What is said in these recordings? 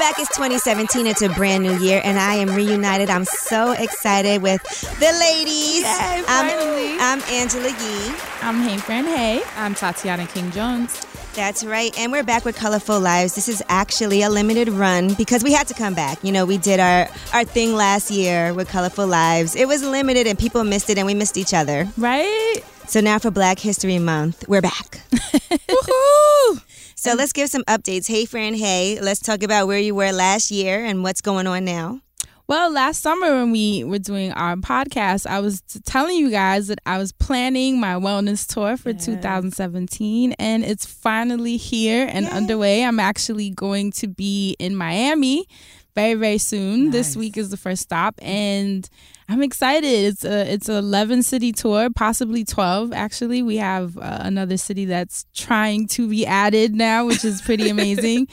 back. It's 2017. It's a brand new year, and I am reunited. I'm so excited with the ladies. Yay, I'm. I'm Angela Yee. I'm Hey Fran Hey. I'm Tatiana King Jones. That's right. And we're back with Color Full Lives. This is actually a limited run because we had to come back. You know, we did our, our thing last year with Color Full Lives. It was limited and people missed it and we missed each other. Right? So now for Black History Month, we're back. Woohoo! So mm-hmm. let's give some updates. Hey, Fran. Hey, let's talk about where you were last year and what's going on now. Well, last summer when we were doing our podcast, I was telling you guys that I was planning my wellness tour for 2017, and it's finally here and Yay. underway. I'm actually going to be in Miami very very soon. This week is the first stop, and I'm excited. It's a it's a 11 city tour, possibly 12. Actually, we have uh, another city that's trying to be added now, which is pretty amazing.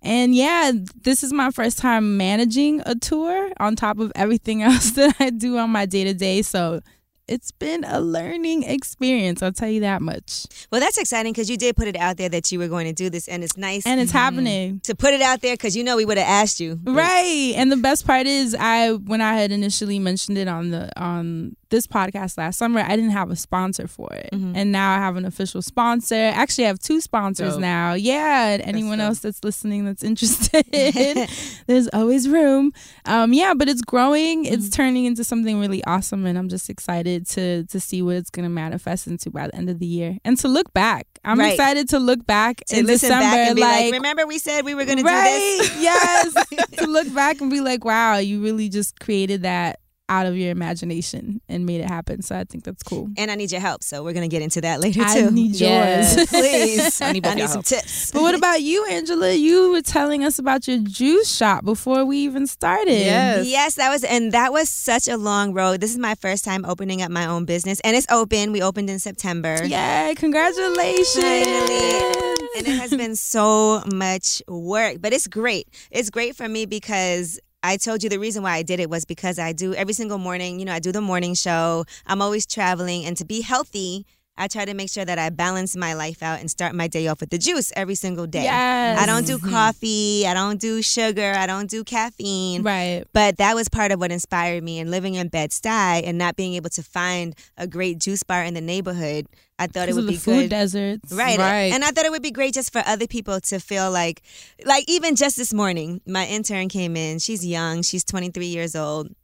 And yeah, this is my first time managing a tour on top of everything else that I do on my day to day. So it's been a learning experience. I'll tell you that much. Well, that's exciting because you did put it out there that you were going to do this, and it's nice And it's mhm. happening. to put it out there because you know we would have asked you. Right. And the best part is I when I had initially mentioned it on the on this podcast last summer, I didn't have a sponsor for it. Mm-hmm. And now I have an official sponsor. Actually I have two sponsors now. Yeah. Anyone else that's listening that's interested, there's always room. Um yeah, but it's growing. It's mm-hmm. turning into something really awesome and I'm just excited to to see what it's gonna manifest into by the end of the year. And to look back. I'm Right. excited to look back To in December back and be like, like remember we said we were going to do this? yes. to look back and be like, wow, you really just created that out of your imagination and made it happen. So I think that's cool. And I need your help, so we're going to get into that later I too. need Yes. yours. Please, I need both your some tips. But what about you, Angela? You were telling us about your juice shop before we even started. Yes. Yes, that was, and that was such a long road. This is my first time opening up my own business, and it's open. We opened in September. Yay, congratulations. Finally. and it has been so much work, but it's great. It's great for me because I told you the reason why I did it was because I do every single morning, you know, I do the morning show. I'm always traveling, and to be healthy, I try to make sure that I balance my life out and start my day off with the juice every single day. Yes. I don't do coffee, I don't do sugar, I don't do caffeine. Right. But that was part of what inspired me. And living in Bed Stuy and not being able to find a great juice bar in the neighborhood, I thought it would be food good. deserts. Right. Right. And I thought it would be great just for other people to feel like, like even just this morning, my intern came in. She's young. She's 23 years old.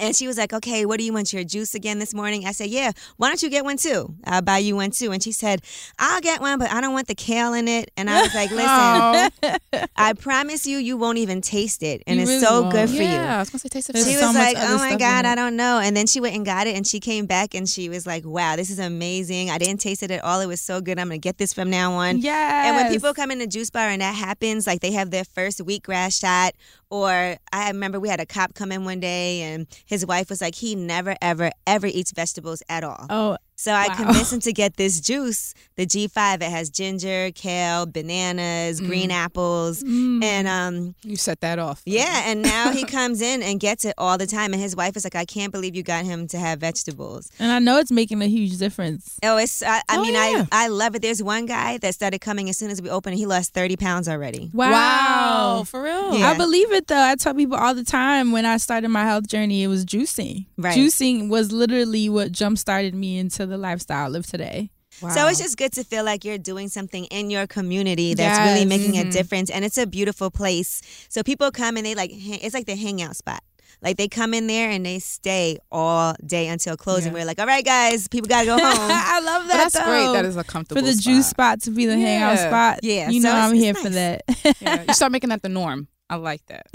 And she was like, okay, what do you want? Your juice again this morning? I said, yeah, why don't you get one too? I'll buy you one too. And she said, I'll get one, but I don't want the kale in it. And I was like, listen, I promise you, you won't even taste it. And You it's really so won't. good for you. Yeah, I was gonna say taste it. She first. so was like, "Oh my god. I don't know." And then she went and got it, and she came back and she was like, "Wow, this is amazing! I didn't taste it at all. It was so good. I'm gonna get this from now on." Yeah. And when people come in the juice bar and that happens, like they have their first wheatgrass shot, or I remember we had a cop come in one day and his wife was like, he never, ever, ever eats vegetables at all. Oh, So I Wow. convinced him to get this juice, the G5. It has ginger, kale, bananas, green apples, mm. and um, You set that off. yeah, and now he comes in and gets it all the time. And his wife is like, I can't believe you got him to have vegetables. and I know it's making a huge difference. Oh, it's, I, I Oh, mean, yeah. I, I love it. There's one guy that started coming as soon as we opened, and he lost 30 pounds already. Wow. Wow. For real. Yeah. I believe it though. I tell people all the time when I started my health journey, it was juicing. Right. Juicing was literally what jump started me into the lifestyle I live today. Wow. So it's just good to feel like you're doing something in your community that's really Yes. making Mhm. a difference, and it's a beautiful place. So people come and they like, it's like the hangout spot. Like they come in there and they stay all day until closing. Yeah. We're like, all right, guys, people gotta go home. I love But that. that's great. That is a comfortable for the spot. juice spot to be the hangout spot. Yeah, you so know I'm it's here for that. Yeah, you start making that the norm. I like that.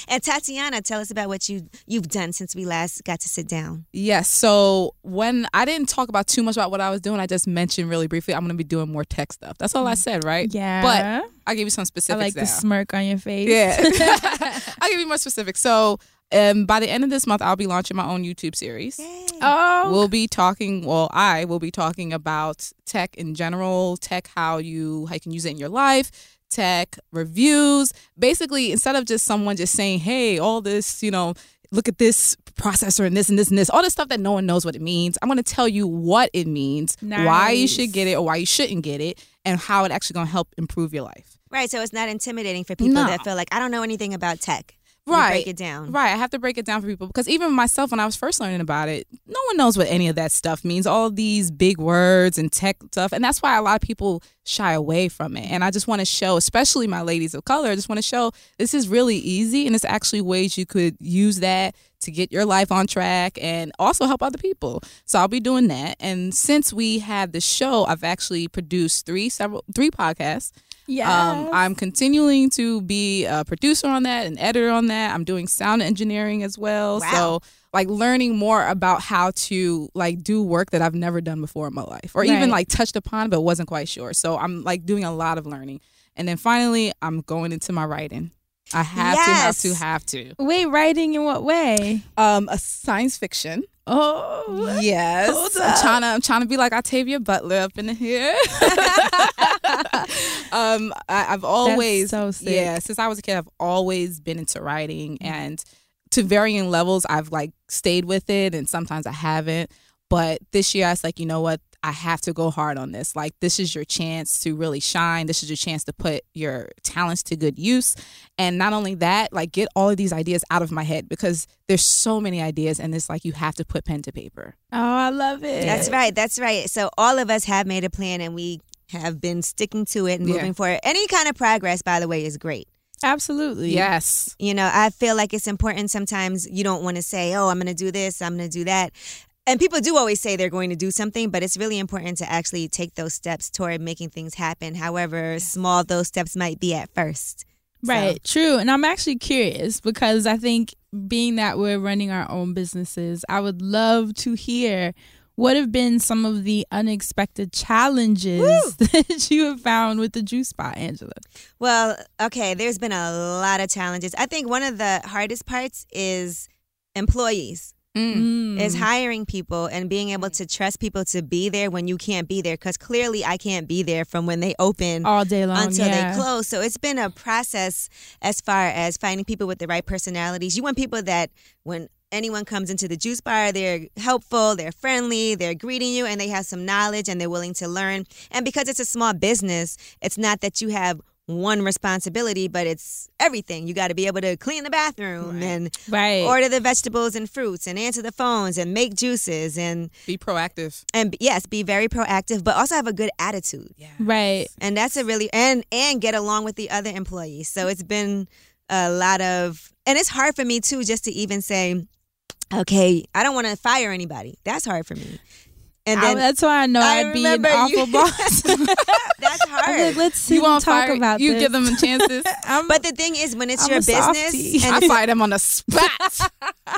and Tatiana, tell us about what you you've done since we last got to sit down. Yes. So when I didn't talk about too much about what I was doing, I just mentioned really briefly I'm going to be doing more tech stuff. That's all I said, right? yeah, But I gave you some specifics. I like the smirk on your face. Yeah. I'll give you more specifics. So um, by the end of this month, I'll be launching my own YouTube series. oh, We'll be talking. Well, I will be talking about tech in general, tech how you how you can use it in your life, tech reviews. Basically, instead of just someone just saying, "Hey, all this," you know, look at this processor and this and this and this, all this stuff that no one knows what it means. I'm going to tell you what it means, why you should get it or why you shouldn't get it, and how it actually going to help improve your life. Right. So it's not intimidating for people No. that feel like I don't know anything about tech. Right. break it down. Right. I have to break it down for people because even myself, when I was first learning about it, no one knows what any of that stuff means. All these big words and tech stuff. And that's why a lot of people shy away from it. And I just want to show, especially my ladies of color, I just want to show this is really easy and it's actually ways you could use that to get your life on track and also help other people. So I'll be doing that. And since we have the show, I've actually produced three several three podcasts. Yeah. Um, I'm continuing to be a producer on that, an editor on that. I'm doing sound engineering as well. Wow. So like learning more about how to like do work that I've never done before in my life or even like touched upon but wasn't quite sure. So I'm like doing a lot of learning. And then finally I'm going into my writing. I have Yes. to have to have to. Wait, writing in what way? Um a science fiction. Oh, Yes. I'm trying to I'm trying to be like Octavia Butler up in here. um I, I've always so sick. yeah, since I was a kid I've always been into writing and to varying levels I've like stayed with it and sometimes I haven't. But this year I was like, you know what? I have to go hard on this. Like this is your chance to really shine. This is your chance to put your talents to good use. And not only that, like get all of these ideas out of my head because there's so many ideas and it's like you have to put pen to paper. oh, I love it. That's right. That's right. So all of us have made a plan and we have been sticking to it and Yeah. moving forward. Any kind of progress, by the way, is great. Absolutely. Yes. You know, I feel like it's important sometimes you don't want to say, oh, I'm going to do this, I'm going to do that. And people do always say they're going to do something, but it's really important to actually take those steps toward making things happen, however small those steps might be at first. So- Right, true. And I'm actually curious because I think being that we're running our own businesses, I would love to hear what have been some of the unexpected challenges Woo! that you have found with the juice spot, Angela. Well, okay, there's been a lot of challenges. I think one of the hardest parts is employees. Mm. is hiring people and being able to trust people to be there when you can't be there because clearly I can't be there from when they open all day long until yeah. they close. So it's been a process as far as finding people with the right personalities. You want people that when anyone comes into the juice bar, they're helpful, they're friendly, they're greeting you, and they have some knowledge and they're willing to learn. And because it's a small business, it's not that you have one responsibility, but it's everything. You got to be able to clean the bathroom Right. and Right. order the vegetables and fruits and answer the phones and make juices and Be proactive. and yes, be very proactive, but also have a good attitude. Yeah. right. And that's a really and and get along with the other employees. So it's been a lot of and it's hard for me too just to even say okay, I don't want to fire anybody. That's hard for me. And I- then that's why I know I I would be an remember awful you- boss. that's hard. like, let's see. You and won't talk fire about you this. give them chances. I'm, but the thing is when it's I'm your business softie. and I fire them on the spot.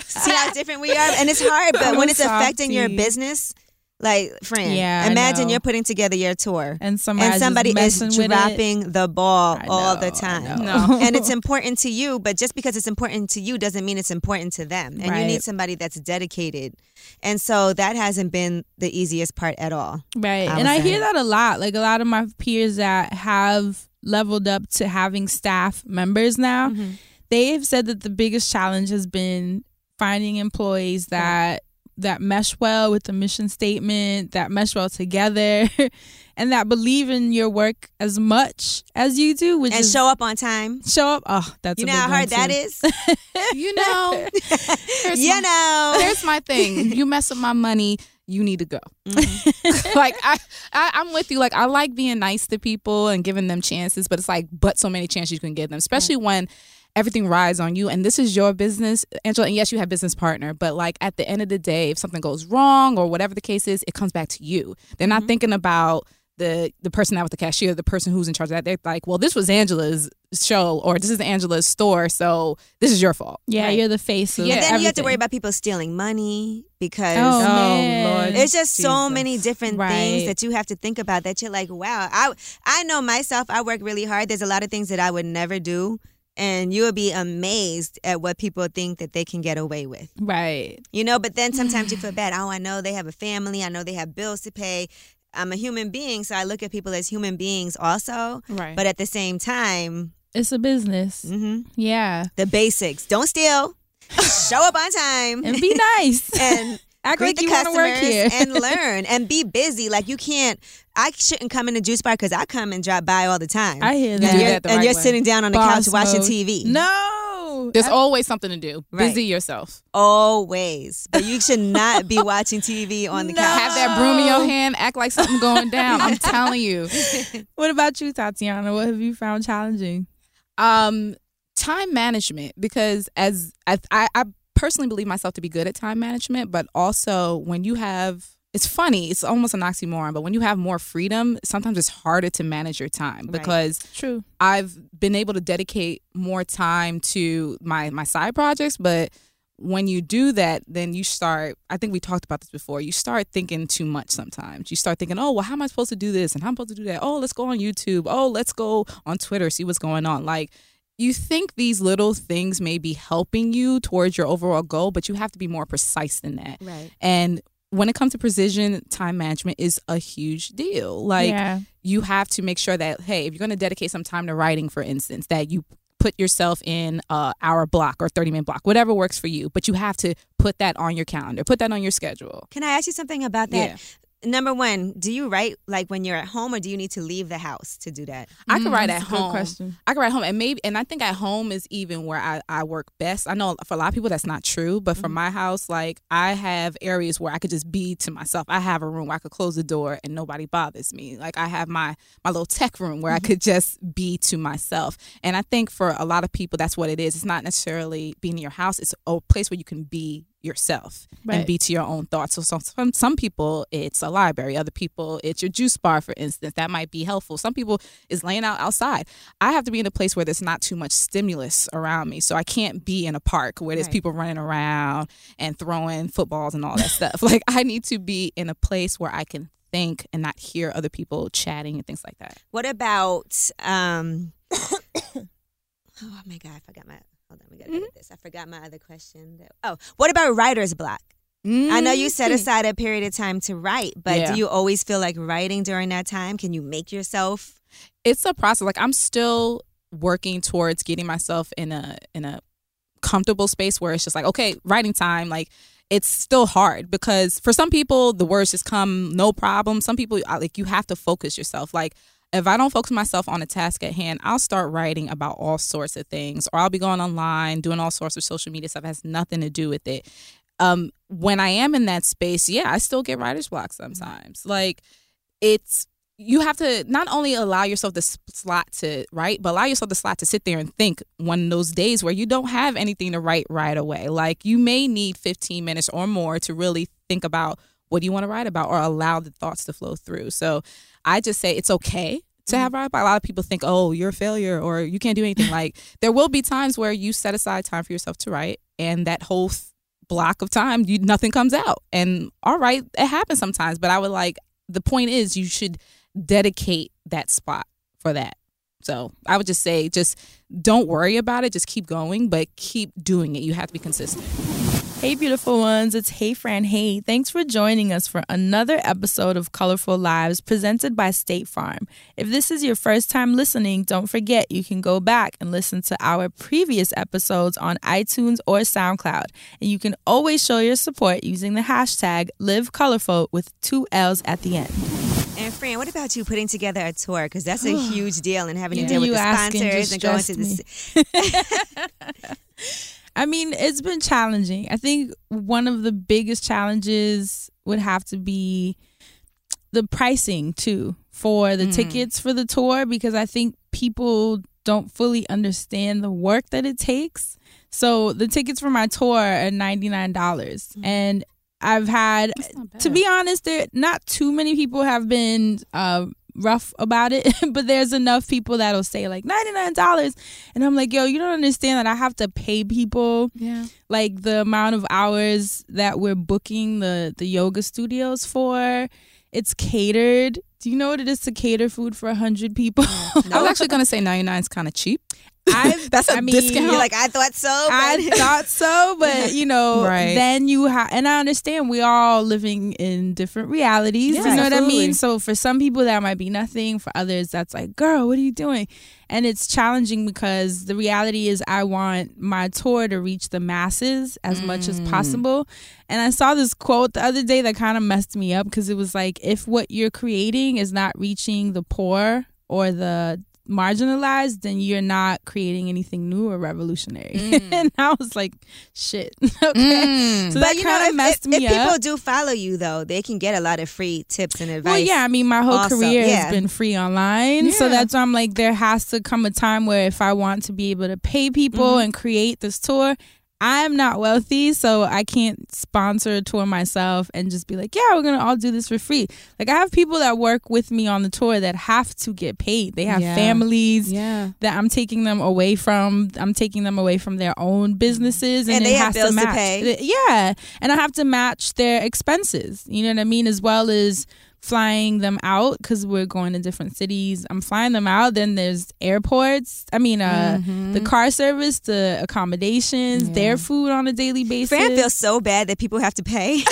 see how different we are and it's hard but I'm when a it's affecting your business like Fran Yeah, imagine you're putting together your tour and somebody, and somebody is messing it. dropping the ball I all the time know. and it's important to you but just because it's important to you doesn't mean it's important to them and you need somebody that's dedicated and so that hasn't been the easiest part at all Right. I and would I say. hear that a lot. Like a lot of my peers that have leveled up to having staff members now, Mm-hmm. they have said that the biggest challenge has been finding employees that that mesh well with the mission statement, that mesh well together, and that believe in your work as much as you do, which and is show up on time show up. Oh, that's you a know how hard that is. you know. Here's you my- know Here's my thing. You mess with my money, you need to go. Mm-hmm. like I, I, I'm with you. Like I like being nice to people and giving them chances, but it's like, but so many chances you can give them, especially when everything rides on you. And this is your business, Angela. And yes, you have business partner, but like at the end of the day, if something goes wrong or whatever the case is, it comes back to you. They're not mm-hmm. thinking about the the person out with the cashier, the person who's in charge of that. They're like, well, this was Angela's show or this is Angela's store, so this is your fault. Yeah, Right. you're the face of Yeah, and then you have to worry about people stealing money because Oh, Oh. Lord. It's just so many different Right. things that you have to think about that you're like, wow. I I know myself, I work really hard. There's a lot of things that I would never do. And you'll be amazed at what people think that they can get away with. right. You know, but then sometimes you feel bad. Oh, I know they have a family. I know they have bills to pay. I'm a human being, so I look at people as human beings also. Right. But at the same time, It's a business. hmm Yeah, the basics. Don't steal. Show up on time. and be nice. and Act greet like the you want work customers here. and learn and be busy. Like you can't. I shouldn't come in a juice bar because I come and drop by all the time. I hear that. and you're, that the and right you're way. sitting down on the Boss couch watching mode. TV. No. There's I- always something to do. Right. Busy yourself. Always, but you should not be watching TV on the No. couch. Have that broom in your hand. Act like something going down. I'm telling you. what about you, Tatiana? What have you found challenging? Um, time management because as I, I I personally believe myself to be good at time management, but also when you have it's funny, it's almost an oxymoron, but when you have more freedom, sometimes it's harder to manage your time Right. because True. I've been able to dedicate more time to my my side projects, but when you do that, then you start. I think we talked about this before. You start thinking too much sometimes. You start thinking, oh, well, how am I supposed to do this and how am I supposed to do that? Oh, let's go on YouTube. Oh, let's go on Twitter, see what's going on. Like, you think these little things may be helping you towards your overall goal, but you have to be more precise than that. right. And when it comes to precision, time management is a huge deal. Like, yeah. you have to make sure that hey if you're going to dedicate some time to writing for instance that you put yourself in a hour block or 30 minute block whatever works for you but you have to put that on your calendar put that on your schedule Can I ask you something about that? Yeah. Number one, do you write like when you're at home, or do you need to leave the house to do that? i could write Mm, at a good home. question. i could write home and maybe and i think at home is even where I, I work best. I know for a lot of people that's not true but for my house like i have areas where i could just be to myself. I have a room where i could close the door and nobody bothers me. Like i have my my little tech room where i could just be to myself. And i think for a lot of people that's what it is. It's not necessarily being in your house. It's a place where you can be yourself and be to your own thoughts so some, some some people it's a library other people it's your juice bar for instance that might be helpful some people is laying out outside I have to be in a place where there's not too much stimulus around me. So I can't be in a park where there's Right. people running around and throwing footballs and all that stuff. Like I need to be in a place where I can think and not hear other people chatting and things like that. What about um Oh my god, I forgot my hold on, we gotta mm-hmm. edit this. I forgot my other question. That- Oh, what about writer's block? I know you set mm-hmm. aside a period of time to write, but Yeah. do you always feel like writing during that time? Can you make yourself it's a process. Like I'm still working towards getting myself in a in a comfortable space where it's just like, okay, writing time, like it's still hard because for some people the words just come no problem. Some people like you have to focus yourself. Like if I don't focus myself on a task at hand, I'll start writing about all sorts of things, or I'll be going online doing all sorts of social media stuff has nothing to do with it. Um, when I am in that space, yeah, I still get writer's block sometimes. Like it's you have to not only allow yourself the slot to write, but allow yourself the slot to sit there and think one of those days where you don't have anything to write right away. Like you may need 15 minutes or more to really think about what do you want to write about or allow the thoughts to flow through. So I just say it's okay to have mm-hmm. write. A lot of people think, oh, you're a failure or you can't do anything. like there will be times where you set aside time for yourself to write, and that whole th- block of time, you nothing comes out. And all right, it happens sometimes. But I would like the point is you should dedicate that spot for that. So I would just say, just don't worry about it. Just keep going, but keep doing it. You have to be consistent. Hey, beautiful ones. It's Hey Fran Hey. Thanks for joining us for another episode of Color Full Lives presented by State Farm. If this is your first time listening, don't forget you can go back and listen to our previous episodes on iTunes or SoundCloud. And you can always show your support using the hashtag LiveColorFull with two L's at the end. And Fran, what about you putting together a tour? Because that's a huge deal, and having Yeah. to deal with You the sponsors just and going to the. I mean, it's been challenging. I think one of the biggest challenges would have to be the pricing too for the Mm. tickets for the tour because I think people don't fully understand the work that it takes. So the tickets for my tour are $99 and I've had to be honest, there not too many people have been uh, rough about it, but there's enough people that'll say like ninety nine dollars, and I'm like, yo, you don't understand that I have to pay people yeah. like the amount of hours that we're booking the the yoga studios for. It's catered. Do you know what it is to cater food for a hundred people? I was actually gonna say 99 is kind of cheap. I That's a I mean, discount. You're like, I thought so. I but- thought so, but you know, Right. then you have, and I understand we all living in different realities. Yes, you know what I mean? So for some people that might be nothing. For others, that's like, girl, what are you doing? And it's challenging because the reality is, I want my tour to reach the masses as much as Mm. possible. And I saw this quote the other day that kind of messed me up because it was like, if what you're creating is not reaching the poor or the marginalized, then you're not creating anything new or revolutionary. Mm. and I was like, shit. okay. So that But you know, kind of messed if, me if up. people do follow you, though, they can get a lot of free tips and advice. Well, yeah, I mean, my whole also, career yeah. has been free online. So that's why I'm like, there has to come a time where if I want to be able to pay people Mm-hmm. and create this tour, I'm not wealthy, so I can't sponsor a tour myself and just be like, yeah, we're going to all do this for free. Like, I have people that work with me on the tour that have to get paid. They have Yeah. families Yeah. that I'm taking them away from. I'm taking them away from their own businesses, and, And it they have has bills to match. pay. Yeah, and I have to match their expenses. You know what I mean, as well as flying them out because we're going to different cities. I'm flying them out. Then there's airports. I mean, uh, Mm-hmm. the car service, the accommodations, Yeah. their food on a daily basis. Fran feels so bad that people have to pay.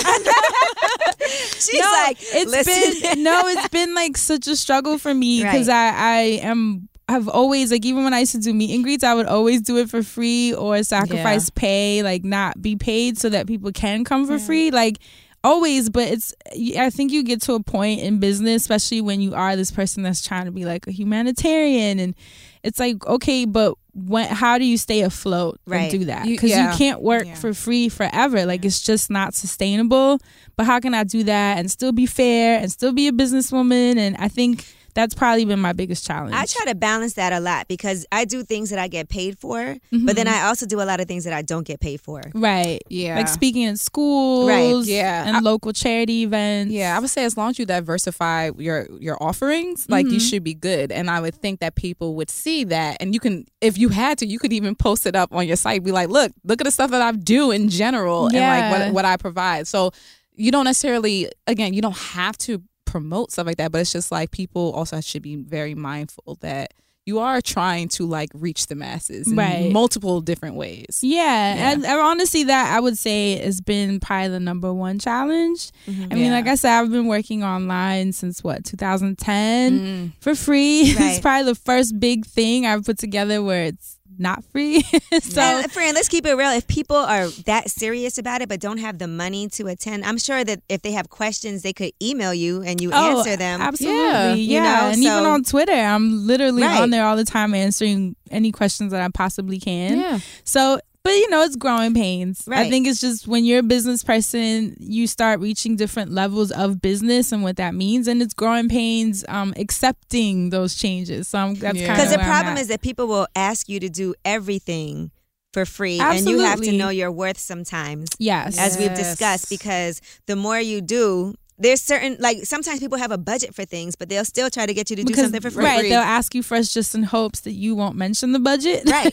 She's no, like, it's listen. been no, it's been like such a struggle for me because Right. I I am. I've always like even when I used to do meet and greets, I would always do it for free or sacrifice pay, like not be paid so that people can come for free. Like always, but it's I think you get to a point in business, especially when you are this person that's trying to be like a humanitarian and it's like okay, but when how do you stay afloat Right. and do that? You- Because yeah. you can't work Yeah. for free forever. Like it's just not sustainable. But how can I do that and still be fair and still be a businesswoman? And I think that's probably been my biggest challenge. I try to balance that a lot because I do things that I get paid for, Mm-hmm. but then I also do a lot of things that I don't get paid for. right. Yeah. Like speaking in schools, Right. Yeah. and I- local charity events. Yeah, I would say as long as you diversify your your offerings, like you should be good. And I would think that people would see that, and you can, if you had to, you could even post it up on your site. Be like, look, look at the stuff that I do in general, and like what what I provide. So you don't necessarily, again, you don't have to promote stuff like that, but it's just like people also should be very mindful that you are trying to like reach the masses in Right. multiple different ways. Yeah, Yeah. and, and honestly, that I would say has been probably the number one challenge. I mean, Mm-hmm. Yeah. like I said, I've been working online since what 2010 Mm. for free. it's probably the first big thing I've put together where it's not free. so and Fran, let's keep it real. If people are that serious about it but don't have the money to attend, I'm sure that if they have questions, they could email you and you Oh, answer them. Absolutely. Yeah, Yeah. know, and even on Twitter, I'm literally Right. on there all the time answering any questions that I possibly can. Yeah. So, but you know, it's growing pains. I think it's just when you're a business person, you start reaching different levels of business and what that means. And it's growing pains um, accepting those changes. So I'm, that's Yeah. kind of Because the problem is that people will ask you to do everything for free, and you have to know your worth sometimes, yes. as we've discussed. Because the more you do, there's certain like sometimes people have a budget for things, but they'll still try to get you to do because something for free. right, they'll ask you first just in hopes that you won't mention the budget. Right.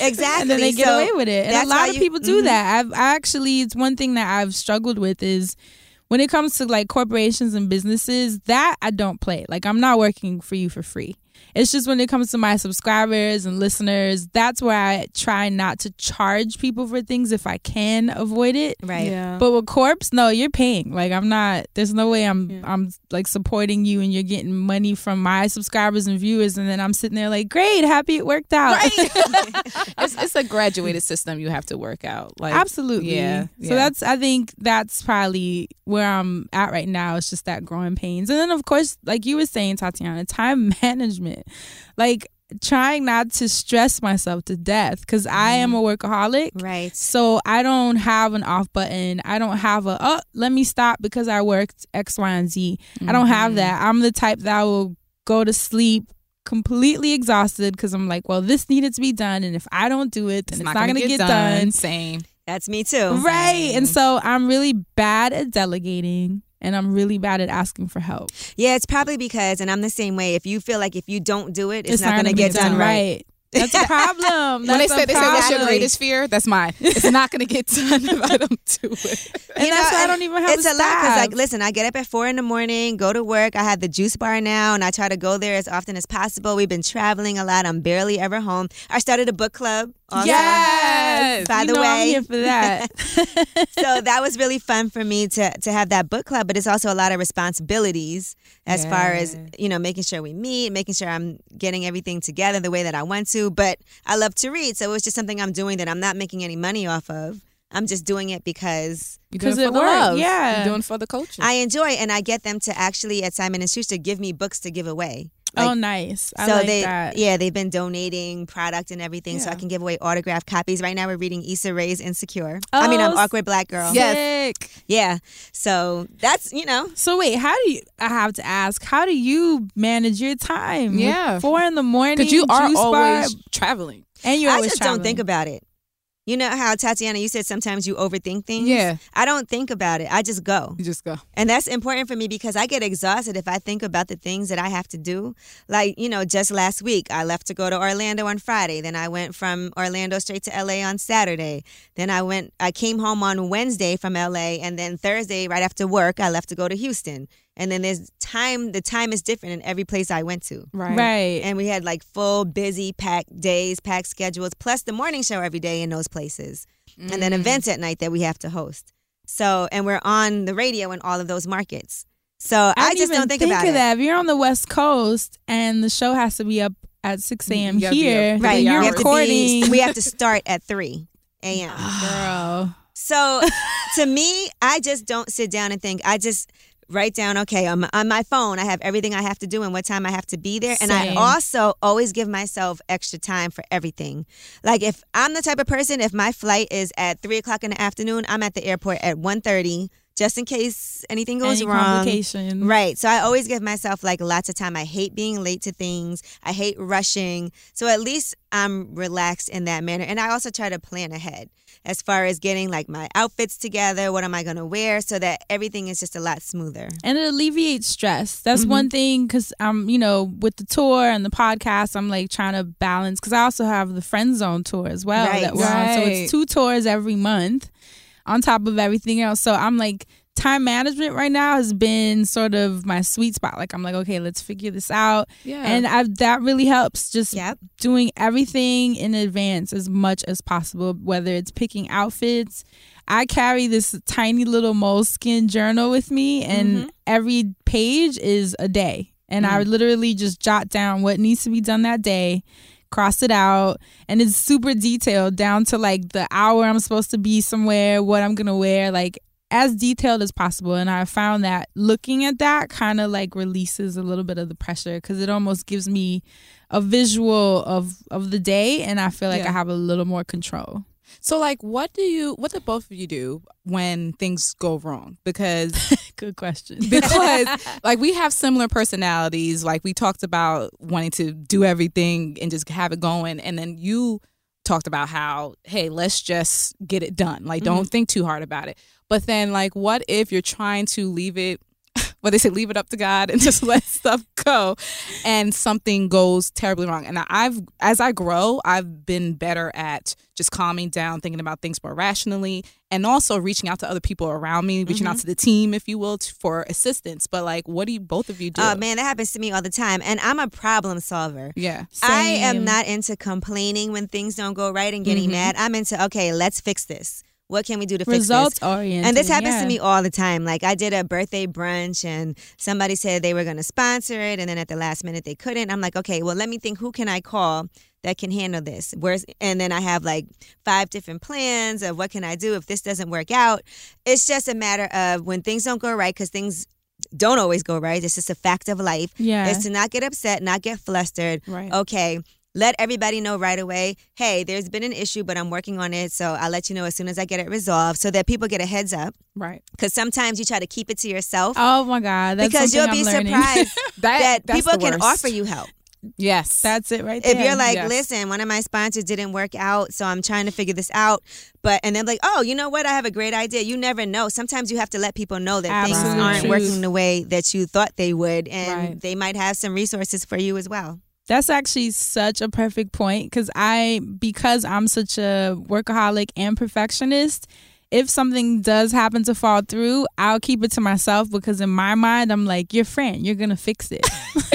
exactly. and then they get So away with it. And a lot of you- people do mhm. that. I've I actually it's one thing that I've struggled with is when it comes to like corporations and businesses, that I don't play. Like I'm not working for you for free. It's just when it comes to my subscribers and listeners, that's where I try not to charge people for things if I can avoid it. Right. Yeah. But with corps, no, you're paying. Like I'm not. There's no way I'm. Yeah. I'm like supporting you, and you're getting money from my subscribers and viewers, and then I'm sitting there like, great, happy it worked out. it's, it's a graduated system you have to work out. Like Absolutely. Yeah. So that's I think that's probably where I'm at right now. It's just that growing pains. And then of course, like you were saying, Tatiana, time management. Like trying not to stress myself to death because I am mm. a workaholic. Right. So I don't have an off button. I don't have a oh let me stop because I worked X, Y, and Z. I don't have mm-hmm. that. I'm the type that will go to sleep completely exhausted because I'm like, well, this needed to be done, and if I don't do it, then it's, not, gonna, get, done. Same. That's me too. Right. And so I'm really bad at delegating and I'm really bad at asking for help. Yeah, it's probably because, and I'm the same way. If you feel like if you don't do it, it's, not, gonna going to get done, right. That's a problem. when they say they say what's your greatest fear, that's mine. It's not gonna get done if I don't do it. And You that's know, why I don't even have it's a a lot because, like, listen, I get up at four in the morning, go to work. I have the juice bar now, and I try to go there as often as possible. We've been traveling a lot. I'm barely ever home. I started a book club. Also. Yes. By You the know I'm way, here for that. so that was really fun for me to to have that book club but it's also a lot of responsibilities as far as you know making sure we meet making sure i'm getting everything together the way that i want to but i love to read so it was just something i'm doing that i'm not making any money off of i'm just doing it because You're doing 'Cause it love. yeah. You're doing it for the culture. i enjoy it, and i get them to actually at simon and schuster give me books to give away oh, nice. I so like they, that. yeah, they've been donating product and everything, so I can give away autographed copies. Right now, we're reading Issa Rae's "Insecure." I mean, I'm Oh, awkward black girl. Yes. Sick. yeah. So that's you know, So wait, how do you? I have to ask, how do you manage your time? With Yeah. four in the morning. Because you are juice bar, always traveling. and you I always traveling. I just don't think about it. You know how Tatiana, you said sometimes you overthink things. Yeah. I don't think about it. I just go. You just go. And that's important for me because I get exhausted if I think about the things that I have to do. Like, you know, just last week, I left to go to Orlando on Friday. Then I went from Orlando straight to LA on Saturday. Then I went, I came home on Wednesday from LA. And then Thursday, right after work, I left to go to Houston. And then there's time, the time is different in every place I went to. Right. Right. And we had like full, busy, packed days, packed schedules, plus the morning show every day in those places. And Mm. then events at night that we have to host. So, and we're on the radio in all of those markets. So I, I, just don't think, think about of it. that. If you're on the West Coast and the show has to be up at 6 a.m. You gotta be here, up Right. you're we have, to be, recording. we have to start at 3 a.m. Girl. So to me, I just don't sit down and think. I just write down, okay, on my, on my phone, I have everything I have to do and what time I have to be there. And I also always give myself extra time for everything. Like if I'm the type of person, if my flight is at 3 o'clock in the afternoon, I'm at the airport at 1.30 just in case anything goes Any wrong. complications. Right. So I always give myself like lots of time. I hate being late to things. I hate rushing. So at least I'm relaxed in that manner. And I also try to plan ahead as far as getting like my outfits together. What am I going to wear so that everything is just a lot smoother. and it alleviates stress. That's Mhm. one thing because I'm, you know, with the tour and the podcast, I'm like trying to balance because I also have the Friend Zone tour as well Right. that we're on. So it's two tours every month on top of everything else. So I'm like, time management right now has been sort of my sweet spot. Like I'm like, okay, let's figure this out, Yeah. and I've, that really helps. Just Yep. doing everything in advance as much as possible, whether it's picking outfits. I carry this tiny little moleskin journal with me, and Mhm. every page is a day. And I literally just jot down what needs to be done that day, cross it out, and it's super detailed down to like the hour I'm supposed to be somewhere, what I'm gonna wear, like as detailed as possible. And I found that looking at that kind of like releases a little bit of the pressure because it almost gives me a visual of of the day, and I feel like Yeah. I have a little more control. so, like, what do you, what do both of you do when things go wrong? Because Good question. because like we have similar personalities. Like we talked about wanting to do everything and just have it going. And then you talked about how hey let's just get it done. Like don't mm-hmm. think too hard about it. But then like what if you're trying to leave it what they say leave it up to god and just let stuff go and something goes terribly wrong and i've as i grow i've been better at just calming down thinking about things more rationally and also reaching out to other people around me reaching out to the team if you will for assistance but like what do you both of you do Oh man, that happens to me all the time. And I'm a problem solver. yeah I am not into complaining when things don't go right and getting Mhm. mad. I'm into, okay, let's fix this. What can we do to fix this? results oriented. And this happens yeah. to me all the time. Like I did a birthday brunch and somebody said they were going to sponsor it and then at the last minute they couldn't. I'm like, "Okay, well let me think who can I call that can handle this?" Where's and then I have like five different plans of what can I do if this doesn't work out. It's just a matter of when things don't go right cuz things don't always go right. It's just a fact of life. Yeah. Is to not get upset, not get flustered. right Okay, let everybody know right away. Hey, there's been an issue, but I'm working on it. So I'll let you know as soon as I get it resolved so that people get a heads up. right Because sometimes you try to keep it to yourself Oh my God. That's because you'll be I'm learning. surprised that, that people can offer you help. yes That's it right there. If you're like, Yes. listen, one of my sponsors didn't work out, so I'm trying to figure this out. But and then like, oh, you know what? I have a great idea. You never know. Sometimes you have to let people know that things aren't working the way that you thought they would, and Right. they might have some resources for you as well. That's actually such a perfect point because I, because I'm such a workaholic and perfectionist, if something does happen to fall through, I'll keep it to myself because in my mind, I'm like, your Fran, you're gonna fix it.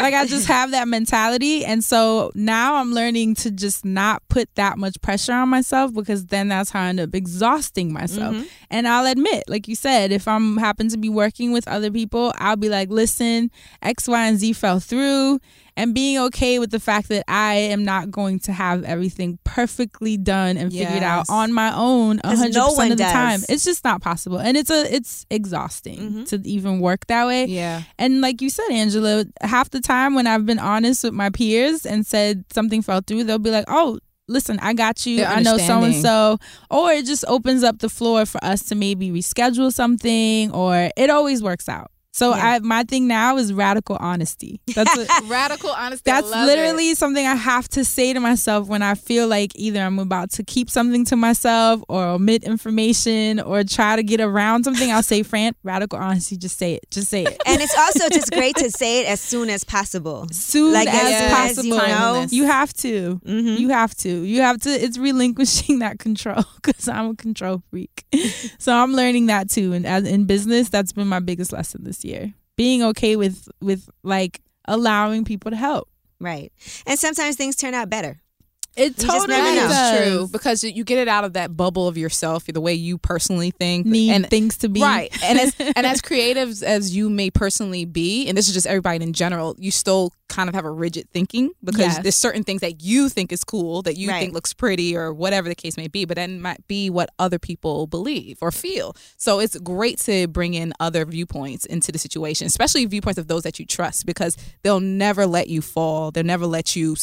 like I just have that mentality, and so now I'm learning to just not put that much pressure on myself because then that's how I end up exhausting myself. Mm-hmm. And I'll admit, like you said, if I'm happen to be working with other people, I'll be like, listen, X, Y, and Z fell through and being okay with the fact that I am not going to have everything perfectly done and figured out on my own hundred no percent of the does. time. It's just not possible, and it's a it's exhausting Mhm. to even work that way. Yeah. And like you said, Angela, half the time when I've been honest with my peers and said something fell through, they'll be like, "Oh." Listen, I got you. I know so and so. Or it just opens up the floor for us to maybe reschedule something, or it always works out. So Yeah. I, my thing now is radical honesty. That's a, Radical honesty. That's literally it. something I have to say to myself when I feel like either I'm about to keep something to myself or omit information or try to get around something. I'll say, Fran, radical honesty, just say it. Just say it. And it's also just great to say it as soon as possible. Soon Like, as as soon as possible. you know. You have to. Mhm. You have to. You have to. It's relinquishing that control because I'm a control freak. so I'm learning that too. And as in business, that's been my biggest lesson this year. Being okay with with like allowing people to help. Right. And sometimes things turn out better. It just totally never know. does. True because you get it out of that bubble of yourself, the way you personally think, Need and things to be right. And as and as creatives as you may personally be, and this is just everybody in general, you still kind of have a rigid thinking because Yes. there's certain things that you think is cool that you Right. think looks pretty or whatever the case may be, but that might be what other people believe or feel. So it's great to bring in other viewpoints into the situation, especially viewpoints of those that you trust because they'll never let you fall. They'll never let you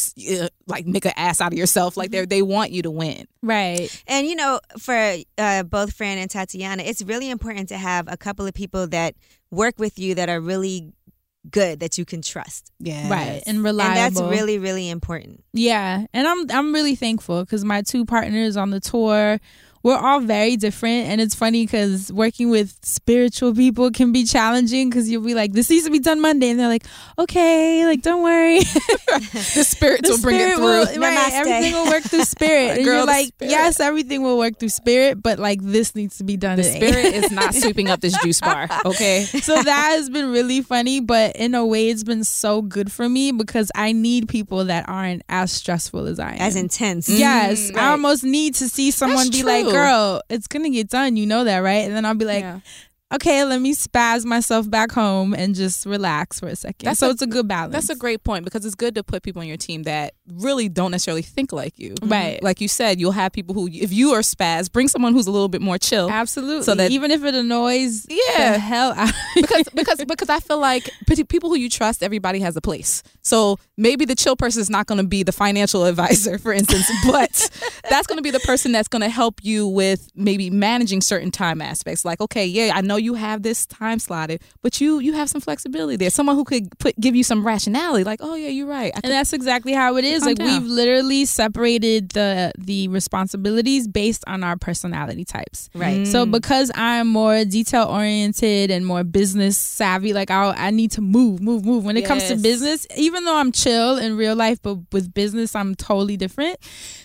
like make an ass out of yourself. Like they they want you to win. right. And you know, for uh, both Fran and Tatiana, it's really important to have a couple of people that work with you that are really good that you can trust. Yeah. Right. And reliable. And that's really, really important. Yeah, and I'm I'm really thankful because my two partners on the tour, we're all very different, and it's funny because working with spiritual people can be challenging because you'll be like, "This needs to be done Monday," and they're like, "Okay, like don't worry, the spirits the will bring it through. will Namaste. right, everything will work through spirit." and Girl, you're like, spirit. "Yes, everything will work through spirit, but like this needs to be done The today." spirit is not sweeping up this juice bar. Okay. so that has been really funny, but in a way, it's been so good for me because I need people that aren't as stressful as I am. As intense. Yes, Mm, I almost need to see someone That's be like, true. "Girl, it's gonna get done." You know that, right? And then I'll be like, Yeah. "Okay, let me spaz myself back home and just relax for a second. That's so a- it's a good balance. That's a great point because it's good to put people on your team that really don't necessarily think like you. Mm-hmm. Right. Like you said, you'll have people who, if you are spaz, bring someone who's a little bit more chill. absolutely. So that- even if it annoys Yeah. the hell out, because because because I feel like people who you trust, everybody has a place. So maybe the chill person is not going to be the financial advisor, for instance, but that's going to be the person that's going to help you with maybe managing certain time aspects. Like, okay, yeah, I know you have this time slotted, but you you have some flexibility there. Someone who could put give you some rationality, like, oh yeah, you're right. And that's exactly how it is. Like down. we've literally separated the the responsibilities based on our personality types. Right. So Mm. because I'm more detail oriented and more business savvy, like I I need to move, move, move. When it comes to business, even though I'm chill in real life, but with business I'm totally different.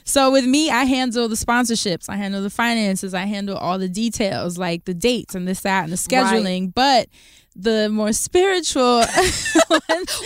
So with me, I handle the sponsorships, I handle the finances, I handle all the details like the dates and this, that, and the scheduling. But the more spiritual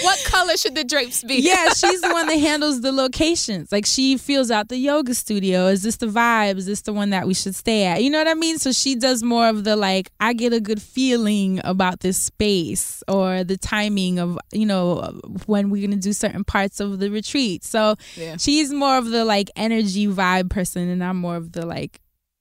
what color should the drapes be? yeah, she's the one that handles the locations. Like she feels out the yoga studio. Is this the vibe? Is this the one that we should stay at? You know what I mean? So she does more of the like, I get a good feeling about this space or the timing of, you know, when we're going to do certain parts of the retreat. So Yeah. she's more of the like energy vibe person and I'm more of the like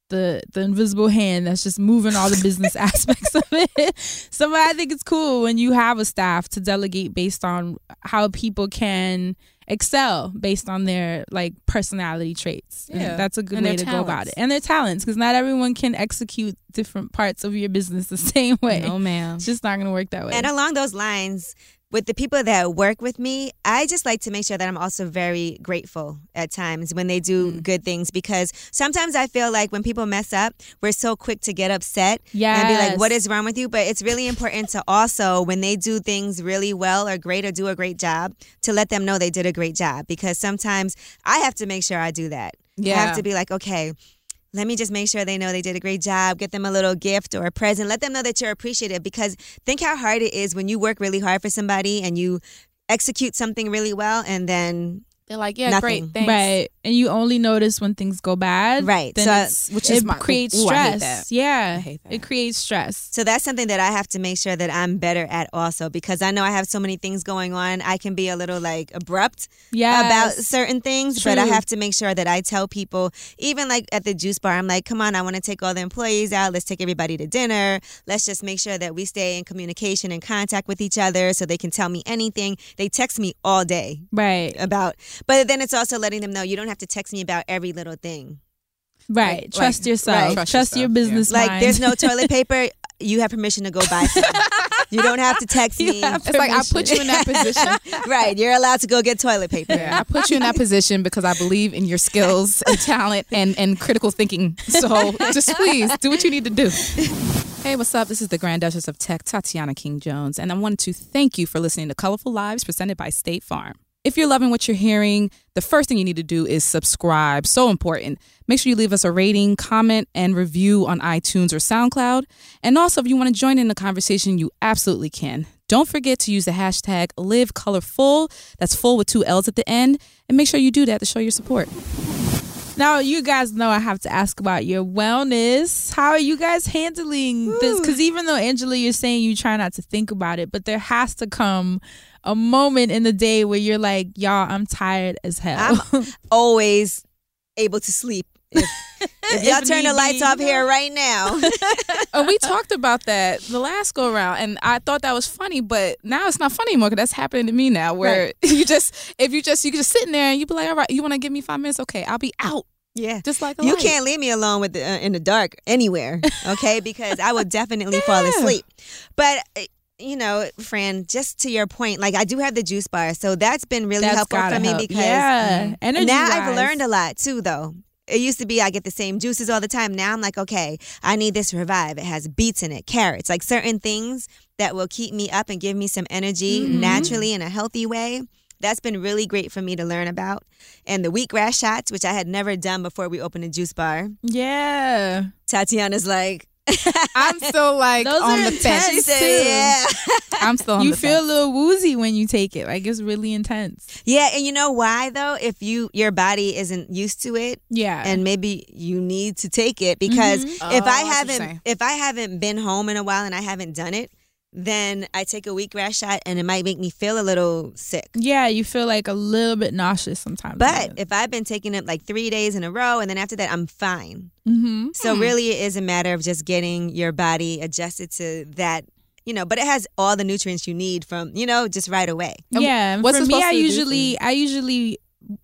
the the invisible hand that's just moving all the business aspects of it. So but I think it's cool when you have a staff to delegate based on how people can excel based on their like personality traits. And Yeah. that's a good And way their to go about talents. it. And their talents because not everyone can execute different parts of your business the same way. No, ma'am. It's just not going to work that way. And along those lines, with the people that work with me, I just like to make sure that I'm also very grateful at times when they do Mm. good things because sometimes I feel like when people mess up, we're so quick to get upset Yes. and be like, what is wrong with you? But it's really important to also, when they do things really well or great or do a great job, to let them know they did a great job because sometimes I have to make sure I do that. I Yeah. have to be like, okay, let me just make sure they know they did a great job. Get them a little gift or a present. Let them know that you're appreciative because think how hard it is when you work really hard for somebody and you execute something really well and then They're like, yeah, Nothing. great, thanks. Right. And you only notice when things go bad. Right. Then So- it's, Which it is my- creates ooh, I hate stress. that. Yeah. I hate that. It creates stress. So that's something that I have to make sure that I'm better at also because I know I have so many things going on. I can be a little like abrupt Yeah. about certain things, but I have to make sure that I tell people, even like at the juice bar, I'm like, come on, I want to take all the employees out. Let's take everybody to dinner. Let's just make sure that we stay in communication and contact with each other so they can tell me anything. They text me all day Right. about, but then it's also letting them know you don't have to text me about every little thing. Right. Like- trust like- yourself. right. Trust, Trust your yourself, business Like, mind. there's no toilet paper. You have permission to go buy some. you don't have to text You me. have It's like I put you in that position. right, you're allowed to go get toilet paper. Yeah, I put you in that position because I believe in your skills and talent and, and critical thinking. So just please do what you need to do. Hey, what's up? This is the Grand Duchess of Tech, Tatiana King Jones, and I wanted to thank you for listening to Color Full Lives presented by State Farm. If you're loving what you're hearing, the first thing you need to do is subscribe. So important. Make sure you leave us a rating, comment, and review on iTunes or SoundCloud. And also, if you want to join in the conversation, you absolutely can. Don't forget to use the hashtag LiveColorFull. That's full with two L's at the end. And make sure you do that to show your support. Now, you guys know I have to ask about your wellness. How are you guys handling this? Because even though, Angela, you're saying you try not to think about it, but there has to come a moment in the day where you're like, y'all, I'm tired as hell. I'm Always able to sleep. If, if y'all If turn the lights off here right now, Oh, we talked about that the last go around, and I thought that was funny, but now it's not funny anymore because that's happening to me now. Where you just, if you just, you just sitting there and you be like, all right, you want to give me five minutes? Okay, I'll be out. yeah. Just like You light. can't leave me alone with the, uh, in the dark anywhere, okay? Because I will definitely fall asleep. But uh, you know, Fran, just to your point, like I do have the juice bar, so that's been really That's helpful for me help. because yeah, energy now I've learned a lot too, though. It used to be I get the same juices all the time. Now I'm like, okay, I need this revive. It has beets in it, carrots, like certain things that will keep me up and give me some energy Mhm. naturally in a healthy way. That's been really great for me to learn about. And the wheatgrass shots, which I had never done before we opened a juice bar. Yeah, Tatiana's like, I'm still like Those on the intense. fence. she said, too. yeah. I'm still on you the feel a little woozy when you take it. Like it's really intense. Yeah, and you know why though? If you your body isn't used to it, Yeah, and maybe you need to take it because Mhm. if Oh, I I see what you're haven't if I haven't been home in a while and I haven't done it, then I take a wheatgrass shot and it might make me feel a little sick. yeah, you feel like a little bit nauseous sometimes. But if I've been taking it like three days in a row and then after that I'm fine. mm-hmm. So Hmm. really it is a matter of just getting your body adjusted to that, you know, but it has all the nutrients you need from, you know, just right away. Yeah, what's for me, supposed I to do for usually. I usually,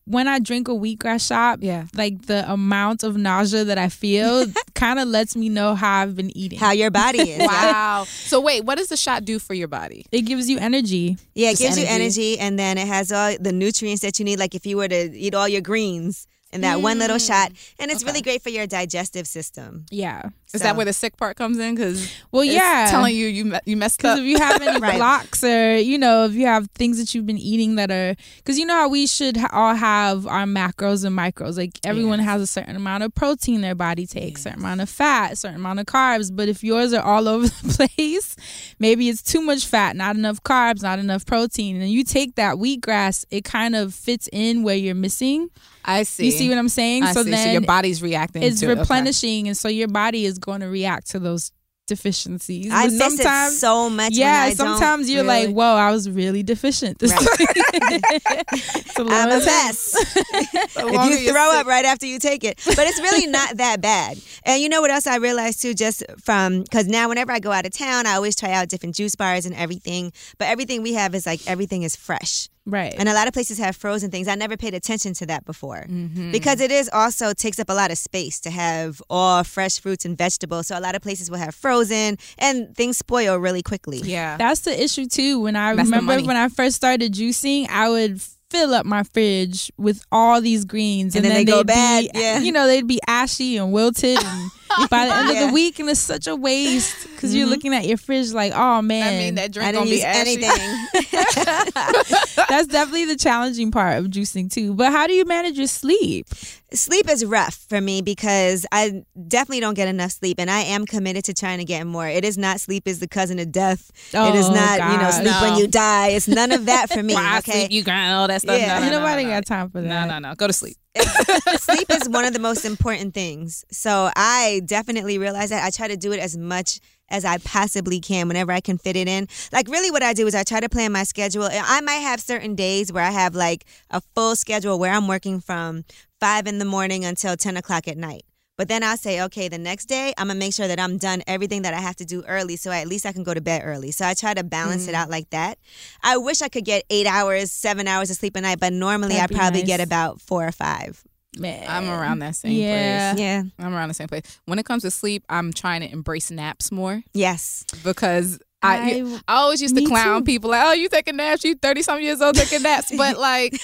when I drink a wheatgrass shot, Yeah. like the amount of nausea that I feel, kind of lets me know how I've been eating. How your body is. Wow. So wait, what does the shot do for your body? it gives you energy. Yeah, it Just gives you energy. energy, and then it has all the nutrients that you need. Like if you were to eat all your greens in that one little mm. shot, and it's Okay. really great for your digestive system. Yeah. Is that where the sick part comes in? Because Well, yeah. telling you you me- you messed up. if you have any Right. blocks or, you know, if you have things that you've been eating that are, because you know how we should ha- all have our macros and micros. Like everyone Yes. has a certain amount of protein their body takes, certain amount of fat, certain amount of carbs. But if yours are all over the place, maybe it's too much fat, not enough carbs, not enough protein. And you take that wheatgrass, it kind of fits in where you're missing. I see. You see what I'm saying? I so see. then so your body's reacting. it's to, okay. replenishing. And so your body is going to react to those deficiencies. I But miss it sometimes so much. yeah, when I don't sometimes you're really- like, whoa, I was really deficient this Right. a I'm a intense. mess. If you throw sick- up right after you take it. But it's really not that bad. And you know what else I realized too, just from because now whenever I go out of town, I always try out different juice bars and everything. But everything we have is like everything is fresh. Right. And a lot of places have frozen things. I never paid attention to that before. Mm-hmm. Because it is also takes up a lot of space to have all fresh fruits and vegetables. So a lot of places will have frozen and things spoil really quickly. yeah. That's the issue too. When I That's remember when I first started juicing, I would fill up my fridge with all these greens, And then they they'd bad, Be, yeah. You know, they'd be ashy and wilted, and by the end of the week, and it's such a waste because you're Mhm. looking at your fridge like, oh man, I mean, that drink I didn't be use anything. that's definitely the challenging part of juicing too. But how do you manage your sleep? sleep is rough for me because I definitely don't get enough sleep and I am committed to trying to get more. It is not sleep is the cousin of death. it is Oh, not, you know, God. sleep when you die. It's none of that for me. Why okay. sleep, you grind all that stuff. Yeah. No, no, no, nobody no, got time for that. no, no, no. Go to sleep. Sleep is one of the most important things. So I definitely realize that I try to do it as much as I possibly can whenever I can fit it in. Like really what I do is I try to plan my schedule. I might have certain days where I have like a full schedule where I'm working from five in the morning until ten o'clock at night. But then I'll say, okay, the next day I'm gonna make sure that I'm done everything that I have to do early, so at least I can go to bed early. So I try to balance it mm. out like that. I wish I could get eight hours, seven hours of sleep a night, but normally That'd I probably nice. get about four or five. Man, I'm around that same Yeah. place. Yeah. I'm around the same place. When it comes to sleep, I'm trying to embrace naps more Yes. because I, I- I always used to clown too. people like, oh, you taking naps? You 30 some years old taking naps. But like,